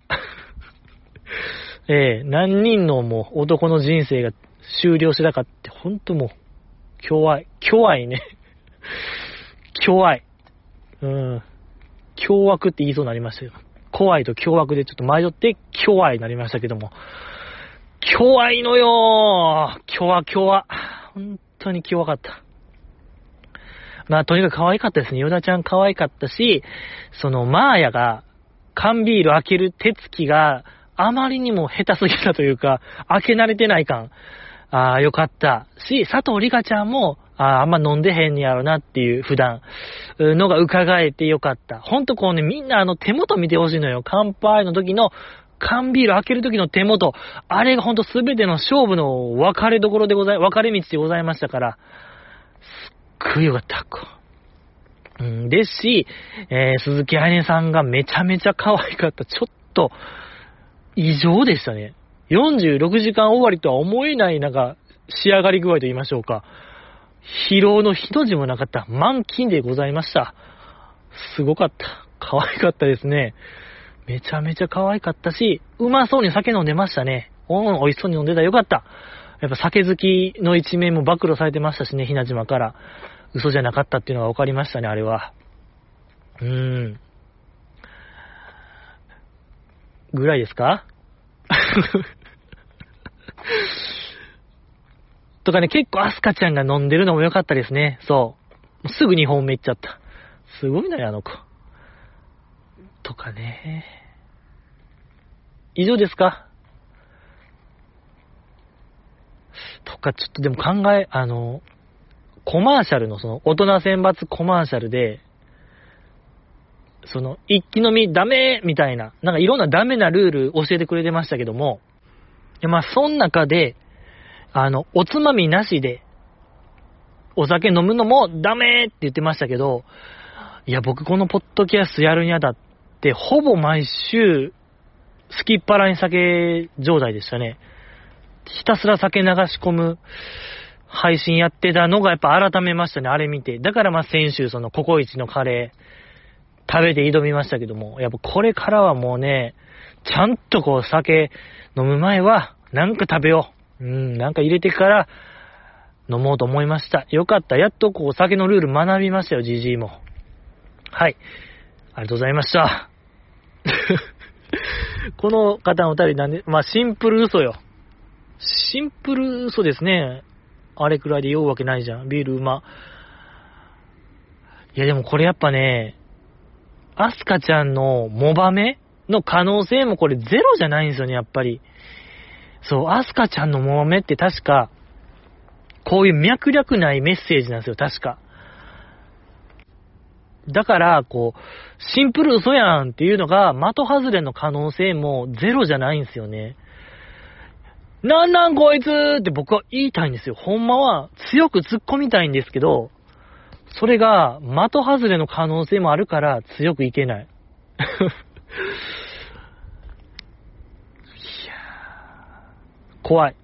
えー、何人のもう男の人生が終了したかって、ほんともう、強愛。強愛ね。強愛。うん。凶悪って言いそうになりましたよ。怖いと凶悪でちょっと迷って、強愛になりましたけども。強愛のよー今日は今日は。本当に強かった。まあ、とにかく可愛かったですね。ヨダちゃん可愛かったし、その、マーヤが、缶ビール開ける手つきが、あまりにも下手すぎたというか、開け慣れてない感。ああ、よかった。し、佐藤里香ちゃんも、ああ、あんま飲んでへんやろなっていう普段、のが伺えてよかった。ほんとこうね、みんなあの手元見てほしいのよ。乾杯の時の、缶ビール開ける時の手元。あれがほんとすべての勝負の分かれどころでござい、分かれ道でございましたから、すっごいよかった。うん、ですし、えー、鈴木愛音さんがめちゃめちゃ可愛かった。ちょっと、異常でしたね。46時間終わりとは思えない、なんか、仕上がり具合と言いましょうか。疲労の一字もなかった。満勤でございました。すごかった。可愛かったですね。めちゃめちゃ可愛かったし、うまそうに酒飲んでましたね。うん、美味しそうに飲んでたよかった。やっぱ酒好きの一面も暴露されてましたしね、ひな島から。嘘じゃなかったっていうのが分かりましたね、あれは。うーん。ぐらいですか？とかね、結構アスカちゃんが飲んでるのも良かったですね。そう。すぐ2本目行っちゃった。すごいな、あの子。とかね。以上ですか？とか、ちょっとでも考え、あの、コマーシャルのその大人選抜コマーシャルで、その、一気飲みダメみたいな、なんかいろんなダメなルール教えてくれてましたけども、まあ、その中で、あの、おつまみなしで、お酒飲むのもダメって言ってましたけど、いや、僕このポッドキャストやるにあたって、ほぼ毎週、すきっ腹に酒状態でしたね。ひたすら酒流し込む配信やってたのがやっぱ改めましたね、あれ見て。だからまあ先週そのココイチのカレー食べて挑みましたけども、やっぱこれからはもうね、ちゃんとこう酒飲む前は、なんか食べよう。うん、なんか入れてから飲もうと思いました。よかった。やっとこう酒のルール学びましたよ、じじいも。はい。ありがとうございました。この方のお便りなんで、まあシンプル嘘よ。シンプル嘘ですね。あれくらいで酔うわけないじゃん。ビールうま。いやでもこれやっぱね、アスカちゃんのモバメの可能性もこれゼロじゃないんですよね、やっぱり。そう、アスカちゃんのモバメって確か、こういう脈略ないメッセージなんですよ、確か。だから、こう、シンプル嘘やんっていうのが、的外れの可能性もゼロじゃないんですよね。なんなんこいつって僕は言いたいんですよ。ほんまは強く突っ込みたいんですけど、それが的外れの可能性もあるから強くいけない。いや怖い。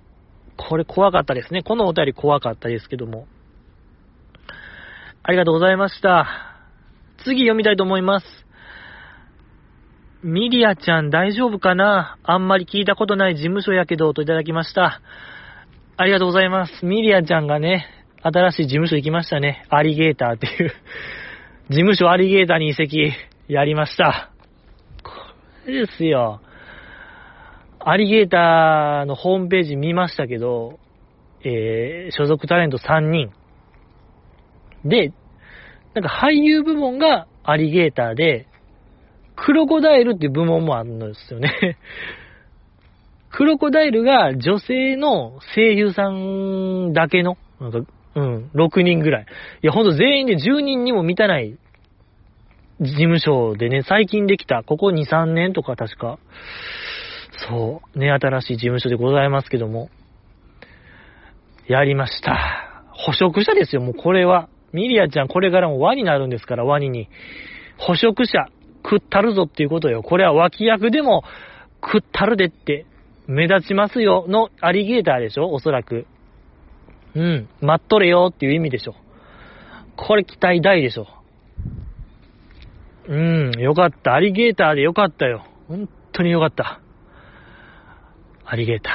これ怖かったですね。このお便り怖かったですけども。ありがとうございました。次読みたいと思います。ミリアちゃん大丈夫かな？あんまり聞いたことない事務所やけど、といただきました。ありがとうございます。ミリアちゃんがね、新しい事務所行きましたね。アリゲーターっていう事務所アリゲーターに移籍、やりました。これですよ。アリゲーターのホームページ見ましたけど、えー、所属タレント3人。で、なんか俳優部門がアリゲーターで、クロコダイルっていう部門もあるんですよね。クロコダイルが女性の声優さんだけの、なんか、うん、6人ぐらい。いや、ほんと全員で10人にも満たない事務所でね、最近できた、ここ2、3年とか確か、そう、ね、新しい事務所でございますけども、やりました。捕食者ですよ、もうこれは。ミリアちゃんこれからも輪になるんですから、ワニに。捕食者、食ったるぞっていうことよ。これは脇役でも食ったるでって目立ちますよのアリゲーターでしょ？おそらく。うん。待っとれよっていう意味でしょ。これ期待大でしょ。うん、よかった。アリゲーターでよかったよ。本当によかった。アリゲータ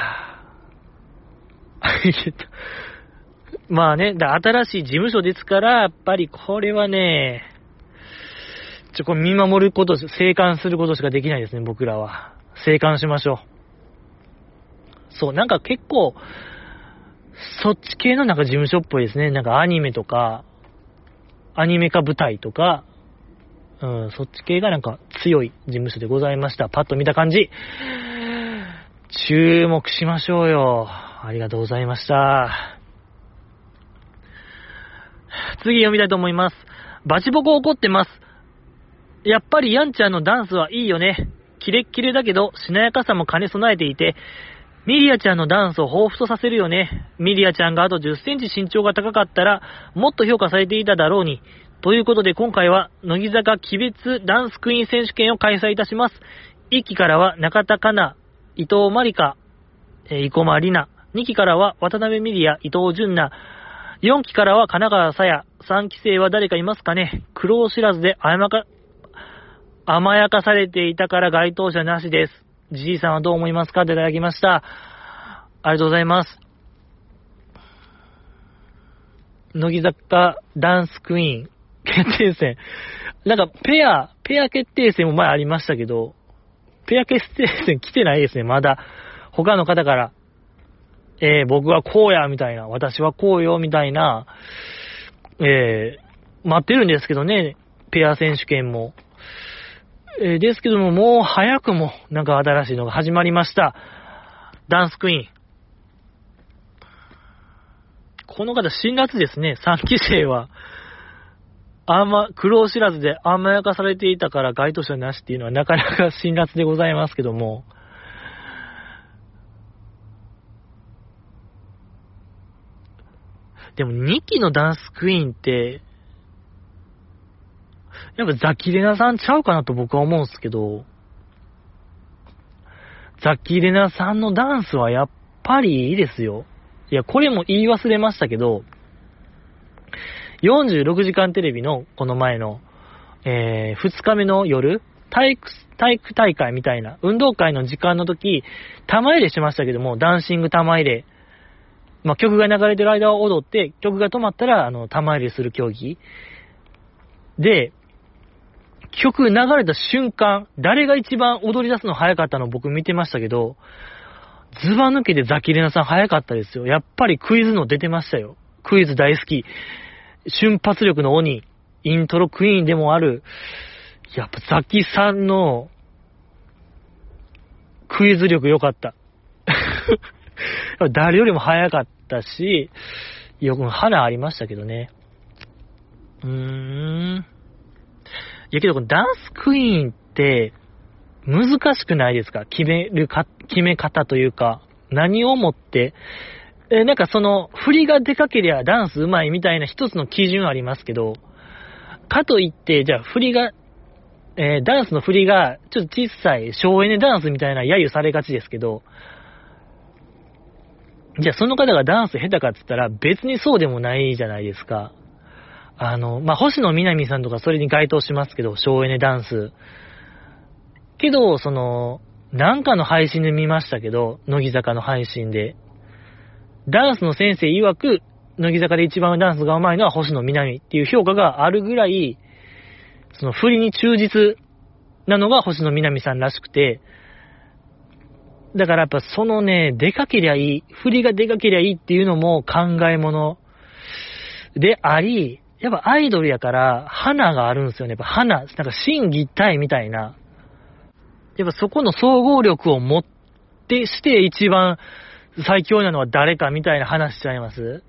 ー。アリゲーター。まあね、だ新しい事務所ですから、やっぱりこれはね、ちょ、これ見守ること、生還することしかできないですね、僕らは。生還しましょう。そう、なんか結構、そっち系のなんか事務所っぽいですね。なんかアニメとか、アニメ化舞台とか、うん、そっち系がなんか強い事務所でございました。パッと見た感じ。注目しましょうよ。ありがとうございました。次読みたいと思います。バチボコ怒ってます。やっぱりヤンちゃんのダンスはいいよね。キレッキレだけど、しなやかさも兼ね備えていて、ミリアちゃんのダンスを彷彿とさせるよね。ミリアちゃんがあと10センチ身長が高かったら、もっと評価されていただろうに。ということで今回は、乃木坂鬼別ダンスクイーン選手権を開催いたします。1期からは中田香奈、伊藤まりか、えー、生駒里奈。2期からは渡辺ミリア、伊藤純奈。4期からは神奈川さや。3期生は誰かいますかね苦労知らずで甘か、甘やかされていたから該当者なしです。じいさんはどう思いますか？っていただきました。ありがとうございます。乃木坂ダンスクイーン決定戦。なんか、ペア、ペア決定戦も前ありましたけど、ペア決定戦来てないですね、まだ。他の方から、えー、僕はこうや、みたいな、私はこうよ、みたいな、えー、待ってるんですけどね、ペア選手権も。えー、ですけども、もう早くも、なんか新しいのが始まりました。ダンスクイーン。この方、辛辣ですね。3期生は、あんま、苦労知らずで甘やかされていたから該当者なしっていうのはなかなか辛辣でございますけども。でも2期のダンスクイーンって、やっぱザキレナさんちゃうかなと僕は思うんすけど、ザキレナさんのダンスはやっぱりいいですよ。いや、これも言い忘れましたけど、46時間テレビのこの前の、えー、2日目の夜、体育、体育大会みたいな、運動会の時間の時、玉入れしましたけども、ダンシング玉入れ。まあ、曲が流れてる間は踊って、曲が止まったら、あの、玉入れする競技。で、曲流れた瞬間、誰が一番踊り出すの早かったの僕見てましたけど、ズバ抜けでザキレナさん早かったですよ。やっぱりクイズの出てましたよ。クイズ大好き。瞬発力の鬼。イントロクイーンでもある。やっぱザキさんのクイズ力良かった。誰よりも早かったし、よく花ありましたけどね。うーん。やけど、ダンスクイーンって、難しくないですか？決めるか、決め方というか、何をもって、えなんかその、振りがでかけりゃダンス上手いみたいな一つの基準ありますけど、かといって、じゃあ振りが、えー、ダンスの振りが、ちょっと小さい省エネダンスみたいな揶揄されがちですけど、じゃあその方がダンス下手かって言ったら別にそうでもないじゃないですか。あの、まあ、星野みなみさんとかそれに該当しますけど、省エネダンス。けど、その、なんかの配信で見ましたけど、乃木坂の配信で。ダンスの先生曰く、乃木坂で一番ダンスが上手いのは星野みなみっていう評価があるぐらい、その振りに忠実なのが星野みなみさんらしくて、だからやっぱそのね、出かけりゃいい、振りが出かけりゃいいっていうのも考え物であり、やっぱアイドルやから花があるんですよね。やっぱ花、なんか心技体みたいな。やっぱそこの総合力を持ってして一番最強なのは誰かみたいな話しちゃいます？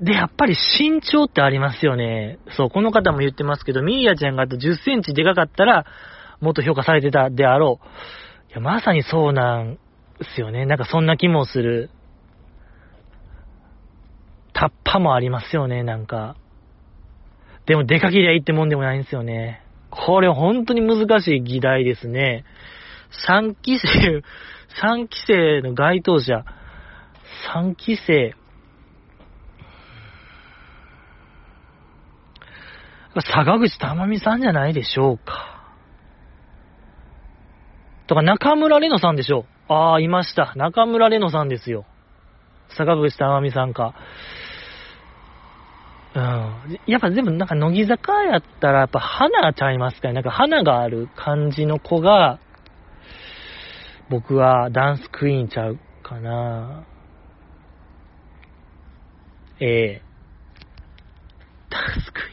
で、やっぱり身長ってありますよね。そう、この方も言ってますけど、ミーヤちゃんがあと10センチでかかったら、もっと評価されてたであろう。いや、まさにそうなんですよね。なんかそんな気もする。タッパもありますよね、なんか。でも出かけりゃいいってもんでもないんですよね。これ本当に難しい議題ですね。3期生、3期生の該当者、3期生、坂口珠美さんじゃないでしょうか。とか、中村玲乃さんでしょう。ああ、いました。中村玲乃さんですよ。坂口珠美さんか。うん。やっぱ全部なんか乃木坂やったらやっぱ花ちゃいますかね。なんか花がある感じの子が、僕はダンスクイーンちゃうかな。ええダンスクイーン。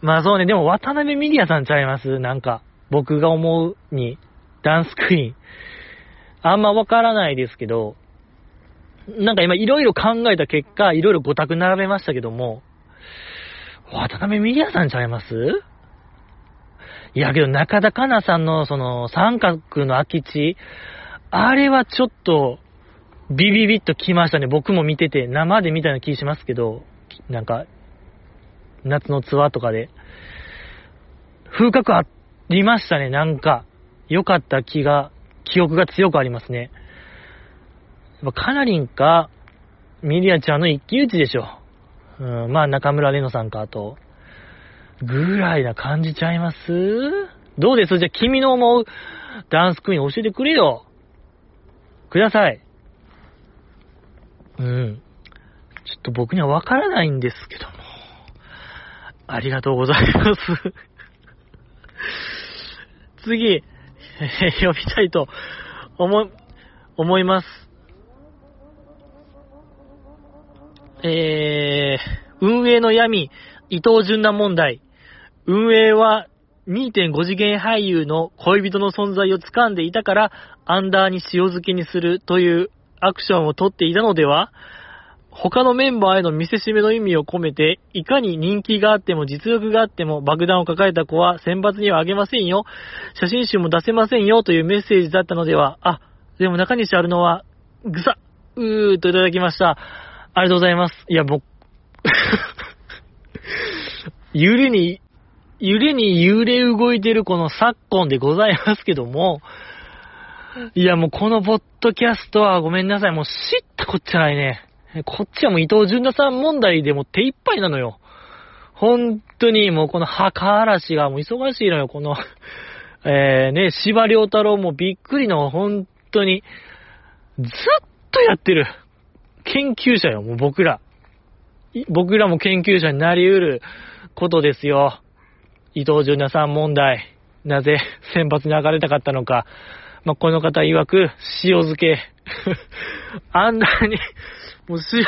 まあそうね、でも渡辺ミリアさんちゃいます？なんか、僕が思うに、ダンスクイーン。あんまわからないですけど、なんか今いろいろ考えた結果、いろいろ5択並べましたけども、渡辺ミリアさんちゃいます？いやけど中田香奈さんのその三角の空き地、あれはちょっとビビビッときましたね。僕も見てて、生で見たような気しますけど、なんか、夏のツアーとかで。風格ありましたね、なんか。良かった気が記憶が強くありますね。やっぱカナリンか、ミリアちゃんの一騎打ちでしょ。うん、まあ中村玲乃さんかと。ぐらいな感じちゃいます？どうです？じゃあ君の思うダンスクイーン教えてくれよ。ください。うん。ちょっと僕にはわからないんですけども。ありがとうございます。次、え 呼びたいと思、思います。えー、運営の闇、伊藤淳奈問題。運営は2.5次元俳優の恋人の存在を掴んでいたから、アンダーに塩漬けにするというアクションを取っていたのでは？他のメンバーへの見せしめの意味を込めて、いかに人気があっても実力があっても爆弾を抱えた子は選抜にはあげませんよ。写真集も出せませんよというメッセージだったのでは、あ、でも中西あるのは、ぐさ、うーといただきました。ありがとうございます。いや、僕、揺れに、揺れに揺れ動いてるこの昨今でございますけども、いや、もうこのポッドキャストはごめんなさい。もう知ったこっちゃないね。こっちはもう伊藤淳太さん問題でも手一杯なのよ。本当にもうこの墓嵐がもう忙しいのよ、この えー、ね、芝良太郎もびっくりの、本当に、ずっとやってる。研究者よ、もう僕ら。僕らも研究者になり得ることですよ。伊藤淳太さん問題。なぜ先発に上がれたかったのか。まあ、この方曰く、塩漬け。あんなにもう塩、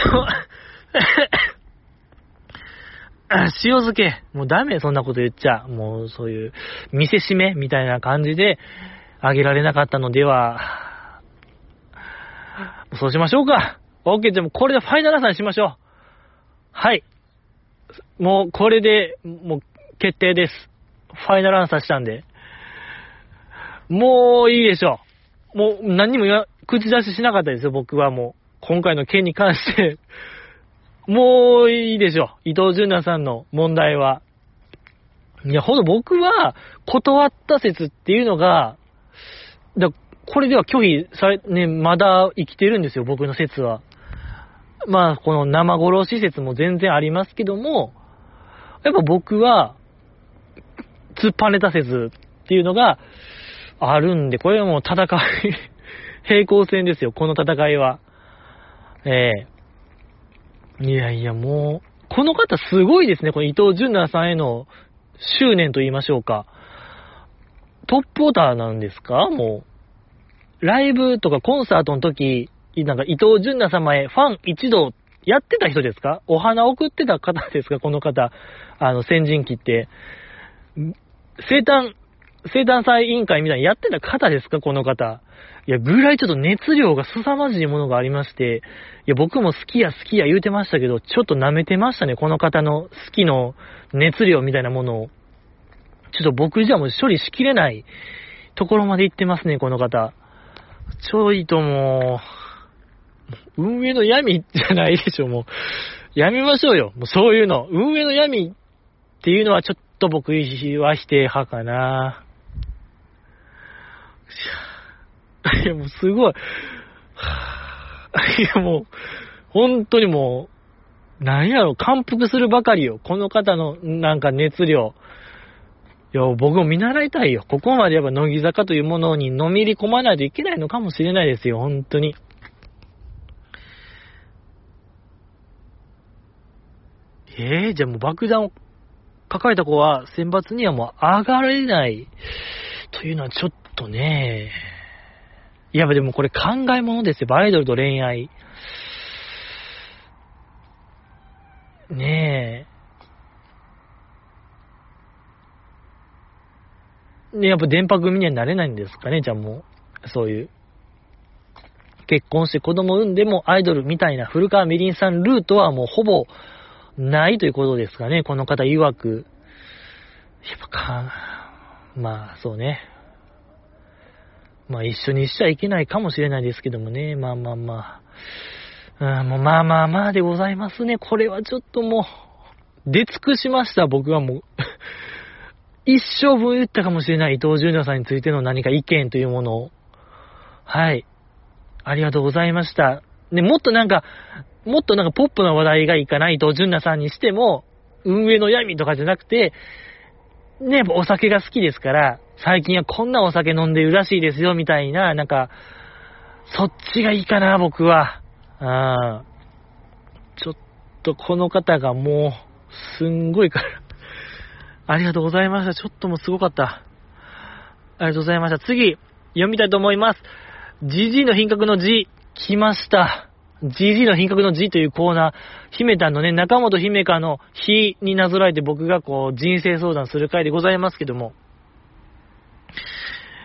塩漬け。もうダメ、そんなこと言っちゃ。もうそういう、見せしめみたいな感じで、あげられなかったのでは、そうしましょうか。OK、でもうこれでファイナルアンサーにしましょう。はい。もうこれで、もう決定です。ファイナルアンサーしたんで。もういいでしょう。もう何にも口出ししなかったですよ、僕はもう。今回の件に関して もういいでしょ。伊藤淳奈さんの問題は。いや、ほんと僕は、断った説っていうのが、だこれでは拒否され、ね、まだ生きてるんですよ、僕の説は。まあ、この生殺し説も全然ありますけども、やっぱ僕は、突っぱねた説っていうのがあるんで、これはもう戦い 平行線ですよ、この戦いは。ええいやいや、もう、この方すごいですね。この伊藤淳奈さんへの執念と言いましょうか。トップオーターなんですか？もう。ライブとかコンサートの時、なんか伊藤淳奈様へファン一同やってた人ですか？お花送ってた方ですか？この方。あの、先人期って。生誕、生誕祭委員会みたいにやってた方ですか？この方。いや、ぐらいちょっと熱量が凄まじいものがありまして、いや、僕も好きや好きや言うてましたけど、ちょっと舐めてましたね、この方の好きの熱量みたいなものを。ちょっと僕じゃもう処理しきれないところまで行ってますね、この方。ちょいともう、運営の闇じゃないでしょ、もう。やめましょうよ。もうそういうの。運営の闇っていうのはちょっと僕は否定派かな。いや、もうすごい。いや、もう、本当にもう、なんやろ、感服するばかりよ。この方の、なんか熱量。いや、僕も見習いたいよ。ここまでやっぱ乃木坂というものにのめり込まないといけないのかもしれないですよ、本当に。えー、じゃあもう爆弾を抱えた子は選抜にはもう上がれないというのはちょっとね、いや、でもこれ考え物ですよ。アイドルと恋愛。ねえ。ねやっぱ電波組にはなれないんですかね、じゃあもう。そういう。結婚して子供産んでもアイドルみたいな古川みりんさんルートはもうほぼないということですかね、この方曰く。やっぱか、まあそうね。まあ一緒にしちゃいけないかもしれないですけどもね。まあまあまあ。うん、もうまあまあまあでございますね。これはちょっともう、出尽くしました、僕はもう。一生分言ったかもしれない伊藤純奈さんについての何か意見というものを。はい。ありがとうございました。ね、もっとなんか、もっとなんかポップな話題がいいかな、伊藤純奈さんにしても、運営の闇とかじゃなくて、ね、お酒が好きですから、最近はこんなお酒飲んでるらしいですよ、みたいな、なんか、そっちがいいかな、僕は。あちょっとこの方がもう、すんごいからありがとうございました。ちょっともうすごかった。ありがとうございました。次、読みたいと思います。GG の品格の字、来ました。GG の品格の字というコーナー、姫たんのね、中本姫香の日になぞらえて僕がこう、人生相談する回でございますけども、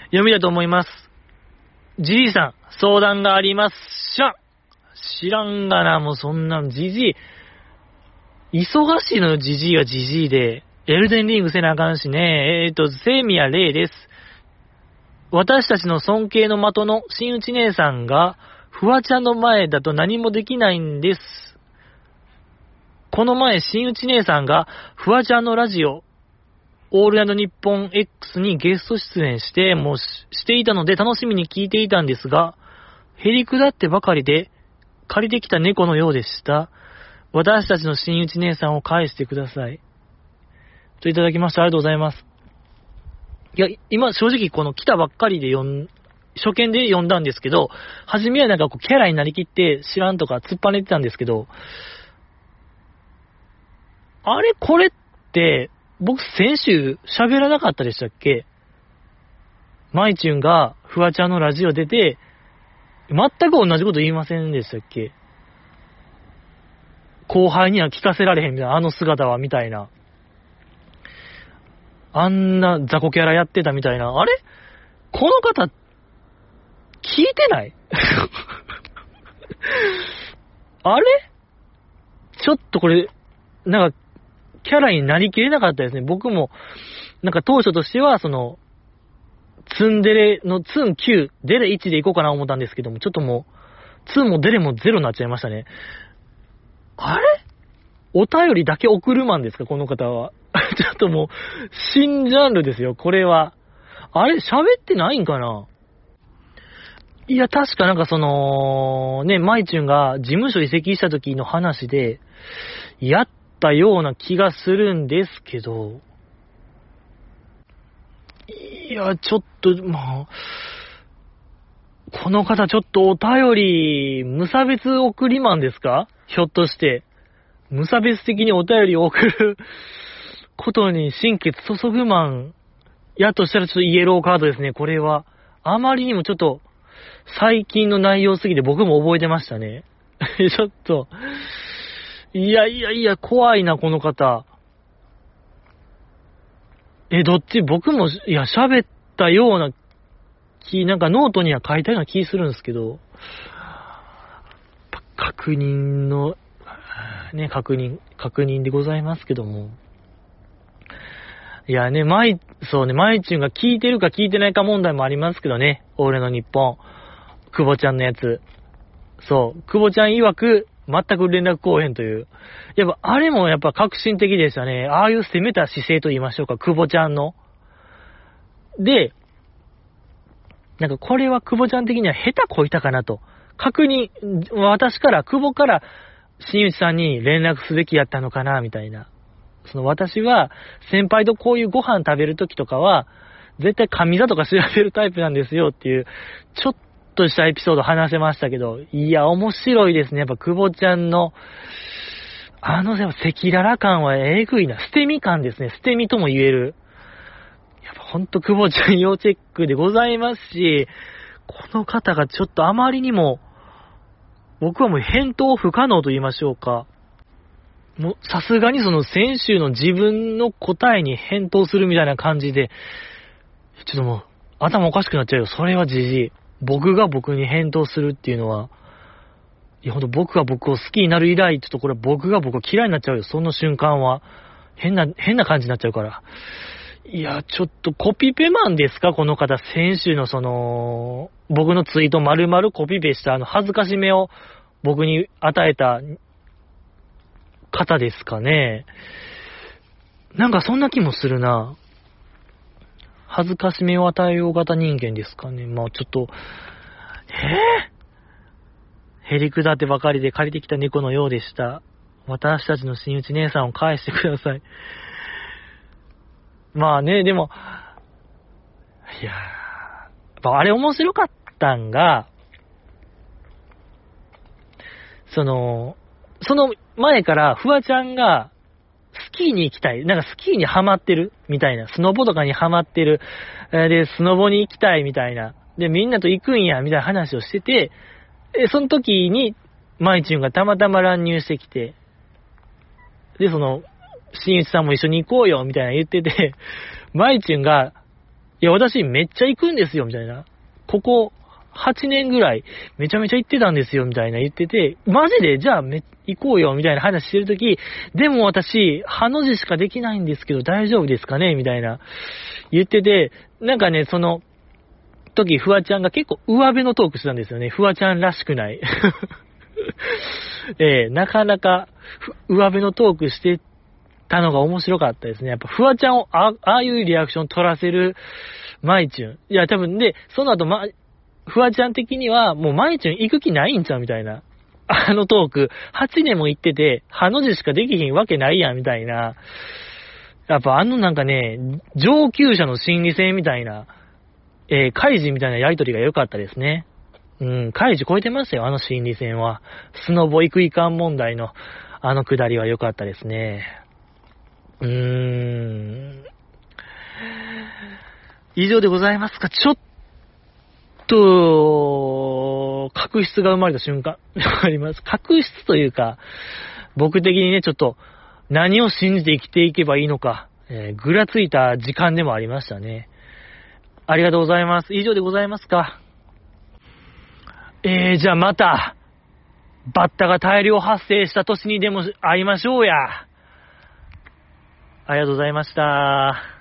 読みだと思います。じじいさん、相談があります。しゃ知らんがな、もうそんなん、じじい。忙しいのよ、じじいはじじいで。エルデンリングせなあかんしね。えーと、セミヤレイです。私たちの尊敬の的の新内姉さんが、フワちゃんの前だと何もできないんです。この前、新内姉さんが、フワちゃんのラジオ、オールナイトニッポン X にゲスト出演して、もうしていたので楽しみに聞いていたんですが、へりくだってばかりで、借りてきた猫のようでした。私たちの新内姉さんを返してください。といただきました。ありがとうございます。いや、今正直この来たばっかりで読ん、初見で読んだんですけど、初めはなんかこうキャラになりきって知らんとか突っ張ねてたんですけど、あれこれって、僕先週喋らなかったでしたっけ？マイチュンがフワちゃんのラジオ出て、全く同じこと言いませんでしたっけ？後輩には聞かせられへんみたいな、あの姿はみたいな。あんな雑魚キャラやってたみたいな。あれ？この方っ、聞いてない？あれ？ちょっとこれ、なんか、キャラになりきれなかったですね。僕も、なんか当初としては、その、ツンデレのツン9、デレ1でいこうかな思ったんですけども、ちょっともう、ツンもデレもゼロになっちゃいましたね。あれ？お便りだけ送るマンですか？この方は。ちょっともう、新ジャンルですよ、これは。あれ？喋ってないんかな？いや、確かなんかその、ね、マイチュンが事務所移籍した時の話で、やったような気がするんですけど、いや、ちょっと、まあ、この方ちょっとお便り、無差別送りマンですか？ひょっとして。無差別的にお便りを送ることに心血注ぐマン、やとしたらちょっとイエローカードですね、これは。あまりにもちょっと、最近の内容すぎて僕も覚えてましたね。ちょっと、いやいやいや、怖いな、この方。え、どっち？僕も、いや、喋ったような気、なんかノートには書いたような気するんですけど、確認の、ね、確認、確認でございますけども。いやね、マイ、そうね、マイチュンが聞いてるか聞いてないか問題もありますけどね。俺の日本。久保ちゃんのやつ。そう。久保ちゃん曰く、全く連絡来へんという。やっぱ、あれもやっぱ革新的でしたね。ああいう攻めた姿勢と言いましょうか。久保ちゃんの。で、なんかこれは久保ちゃん的には下手こいたかなと。確認、私から、久保から新内さんに連絡すべきやったのかな、みたいな。その私は、先輩とこういうご飯食べるときとかは、絶対神座とか調べるタイプなんですよっていう、ちょっとしたエピソード話せましたけど、いや、面白いですね。やっぱ、久保ちゃんの、あの、赤裸々感はえぐいな。捨て身感ですね。捨て身とも言える。やっぱほんと久保ちゃん要チェックでございますし、この方がちょっとあまりにも、僕はもう返答不可能と言いましょうか。もう、さすがにその先週の自分の答えに返答するみたいな感じで、ちょっともう、頭おかしくなっちゃうよ。それはじじい。僕が僕に返答するっていうのは、いや、ほんと僕が僕を好きになる以来、ちょっとこれ僕が僕を嫌いになっちゃうよ。その瞬間は。変な、変な感じになっちゃうから。いや、ちょっとコピペマンですか？この方。先週のその、僕のツイート丸々コピペしたあの恥ずかしめを僕に与えた方ですかね。なんかそんな気もするな。恥ずかしめを与えよう型人間ですかね。まあちょっと、えぇ、ー、へりくだってばかりで借りてきた猫のようでした。私たちの新内姉さんを返してください。まあね、でも、いやー、あれ面白かったんが、その、その前からフワちゃんがスキーに行きたい。なんかスキーにハマってるみたいな。スノボとかにハマってる。で、スノボに行きたいみたいな。で、みんなと行くんや、みたいな話をしてて、で、その時に、マイチュンがたまたま乱入してきて、で、その、新内さんも一緒に行こうよ、みたいな言ってて、マイチュンが、いや、私めっちゃ行くんですよ、みたいな。ここ、8年ぐらい、めちゃめちゃ行ってたんですよ、みたいな言ってて、マジで、じゃあめ、行こうよ、みたいな話してるとき、でも私、ハの字しかできないんですけど、大丈夫ですかね？みたいな、言ってて、なんかね、その、時、フワちゃんが結構上辺のトークしてたんですよね。フワちゃんらしくない。えー、なかなか、上辺のトークしてたのが面白かったですね。やっぱ、フワちゃんをあ、ああいうリアクション取らせる、マイチュン。いや、多分、で、その後、ま、フワちゃん的には、もうマイチュン行く気ないんちゃうみたいな。あのトーク、8年も行ってて、ハの字しかできひんわけないやん、みたいな。やっぱあのなんかね、上級者の心理戦みたいな、えー、カイジみたいなやりとりが良かったですね。うん、カイジ超えてますよ、あの心理戦は。スノボ行くいかん問題の、あのくだりは良かったですね。うーん。以上でございますか？ちょっと、確執が生まれた瞬間 あります。確執というか、僕的にね、ちょっと、何を信じて生きていけばいいのか、えー、ぐらついた時間でもありましたね。ありがとうございます。以上でございますか？えー、じゃあまた、バッタが大量発生した年にでも会いましょうや。ありがとうございました。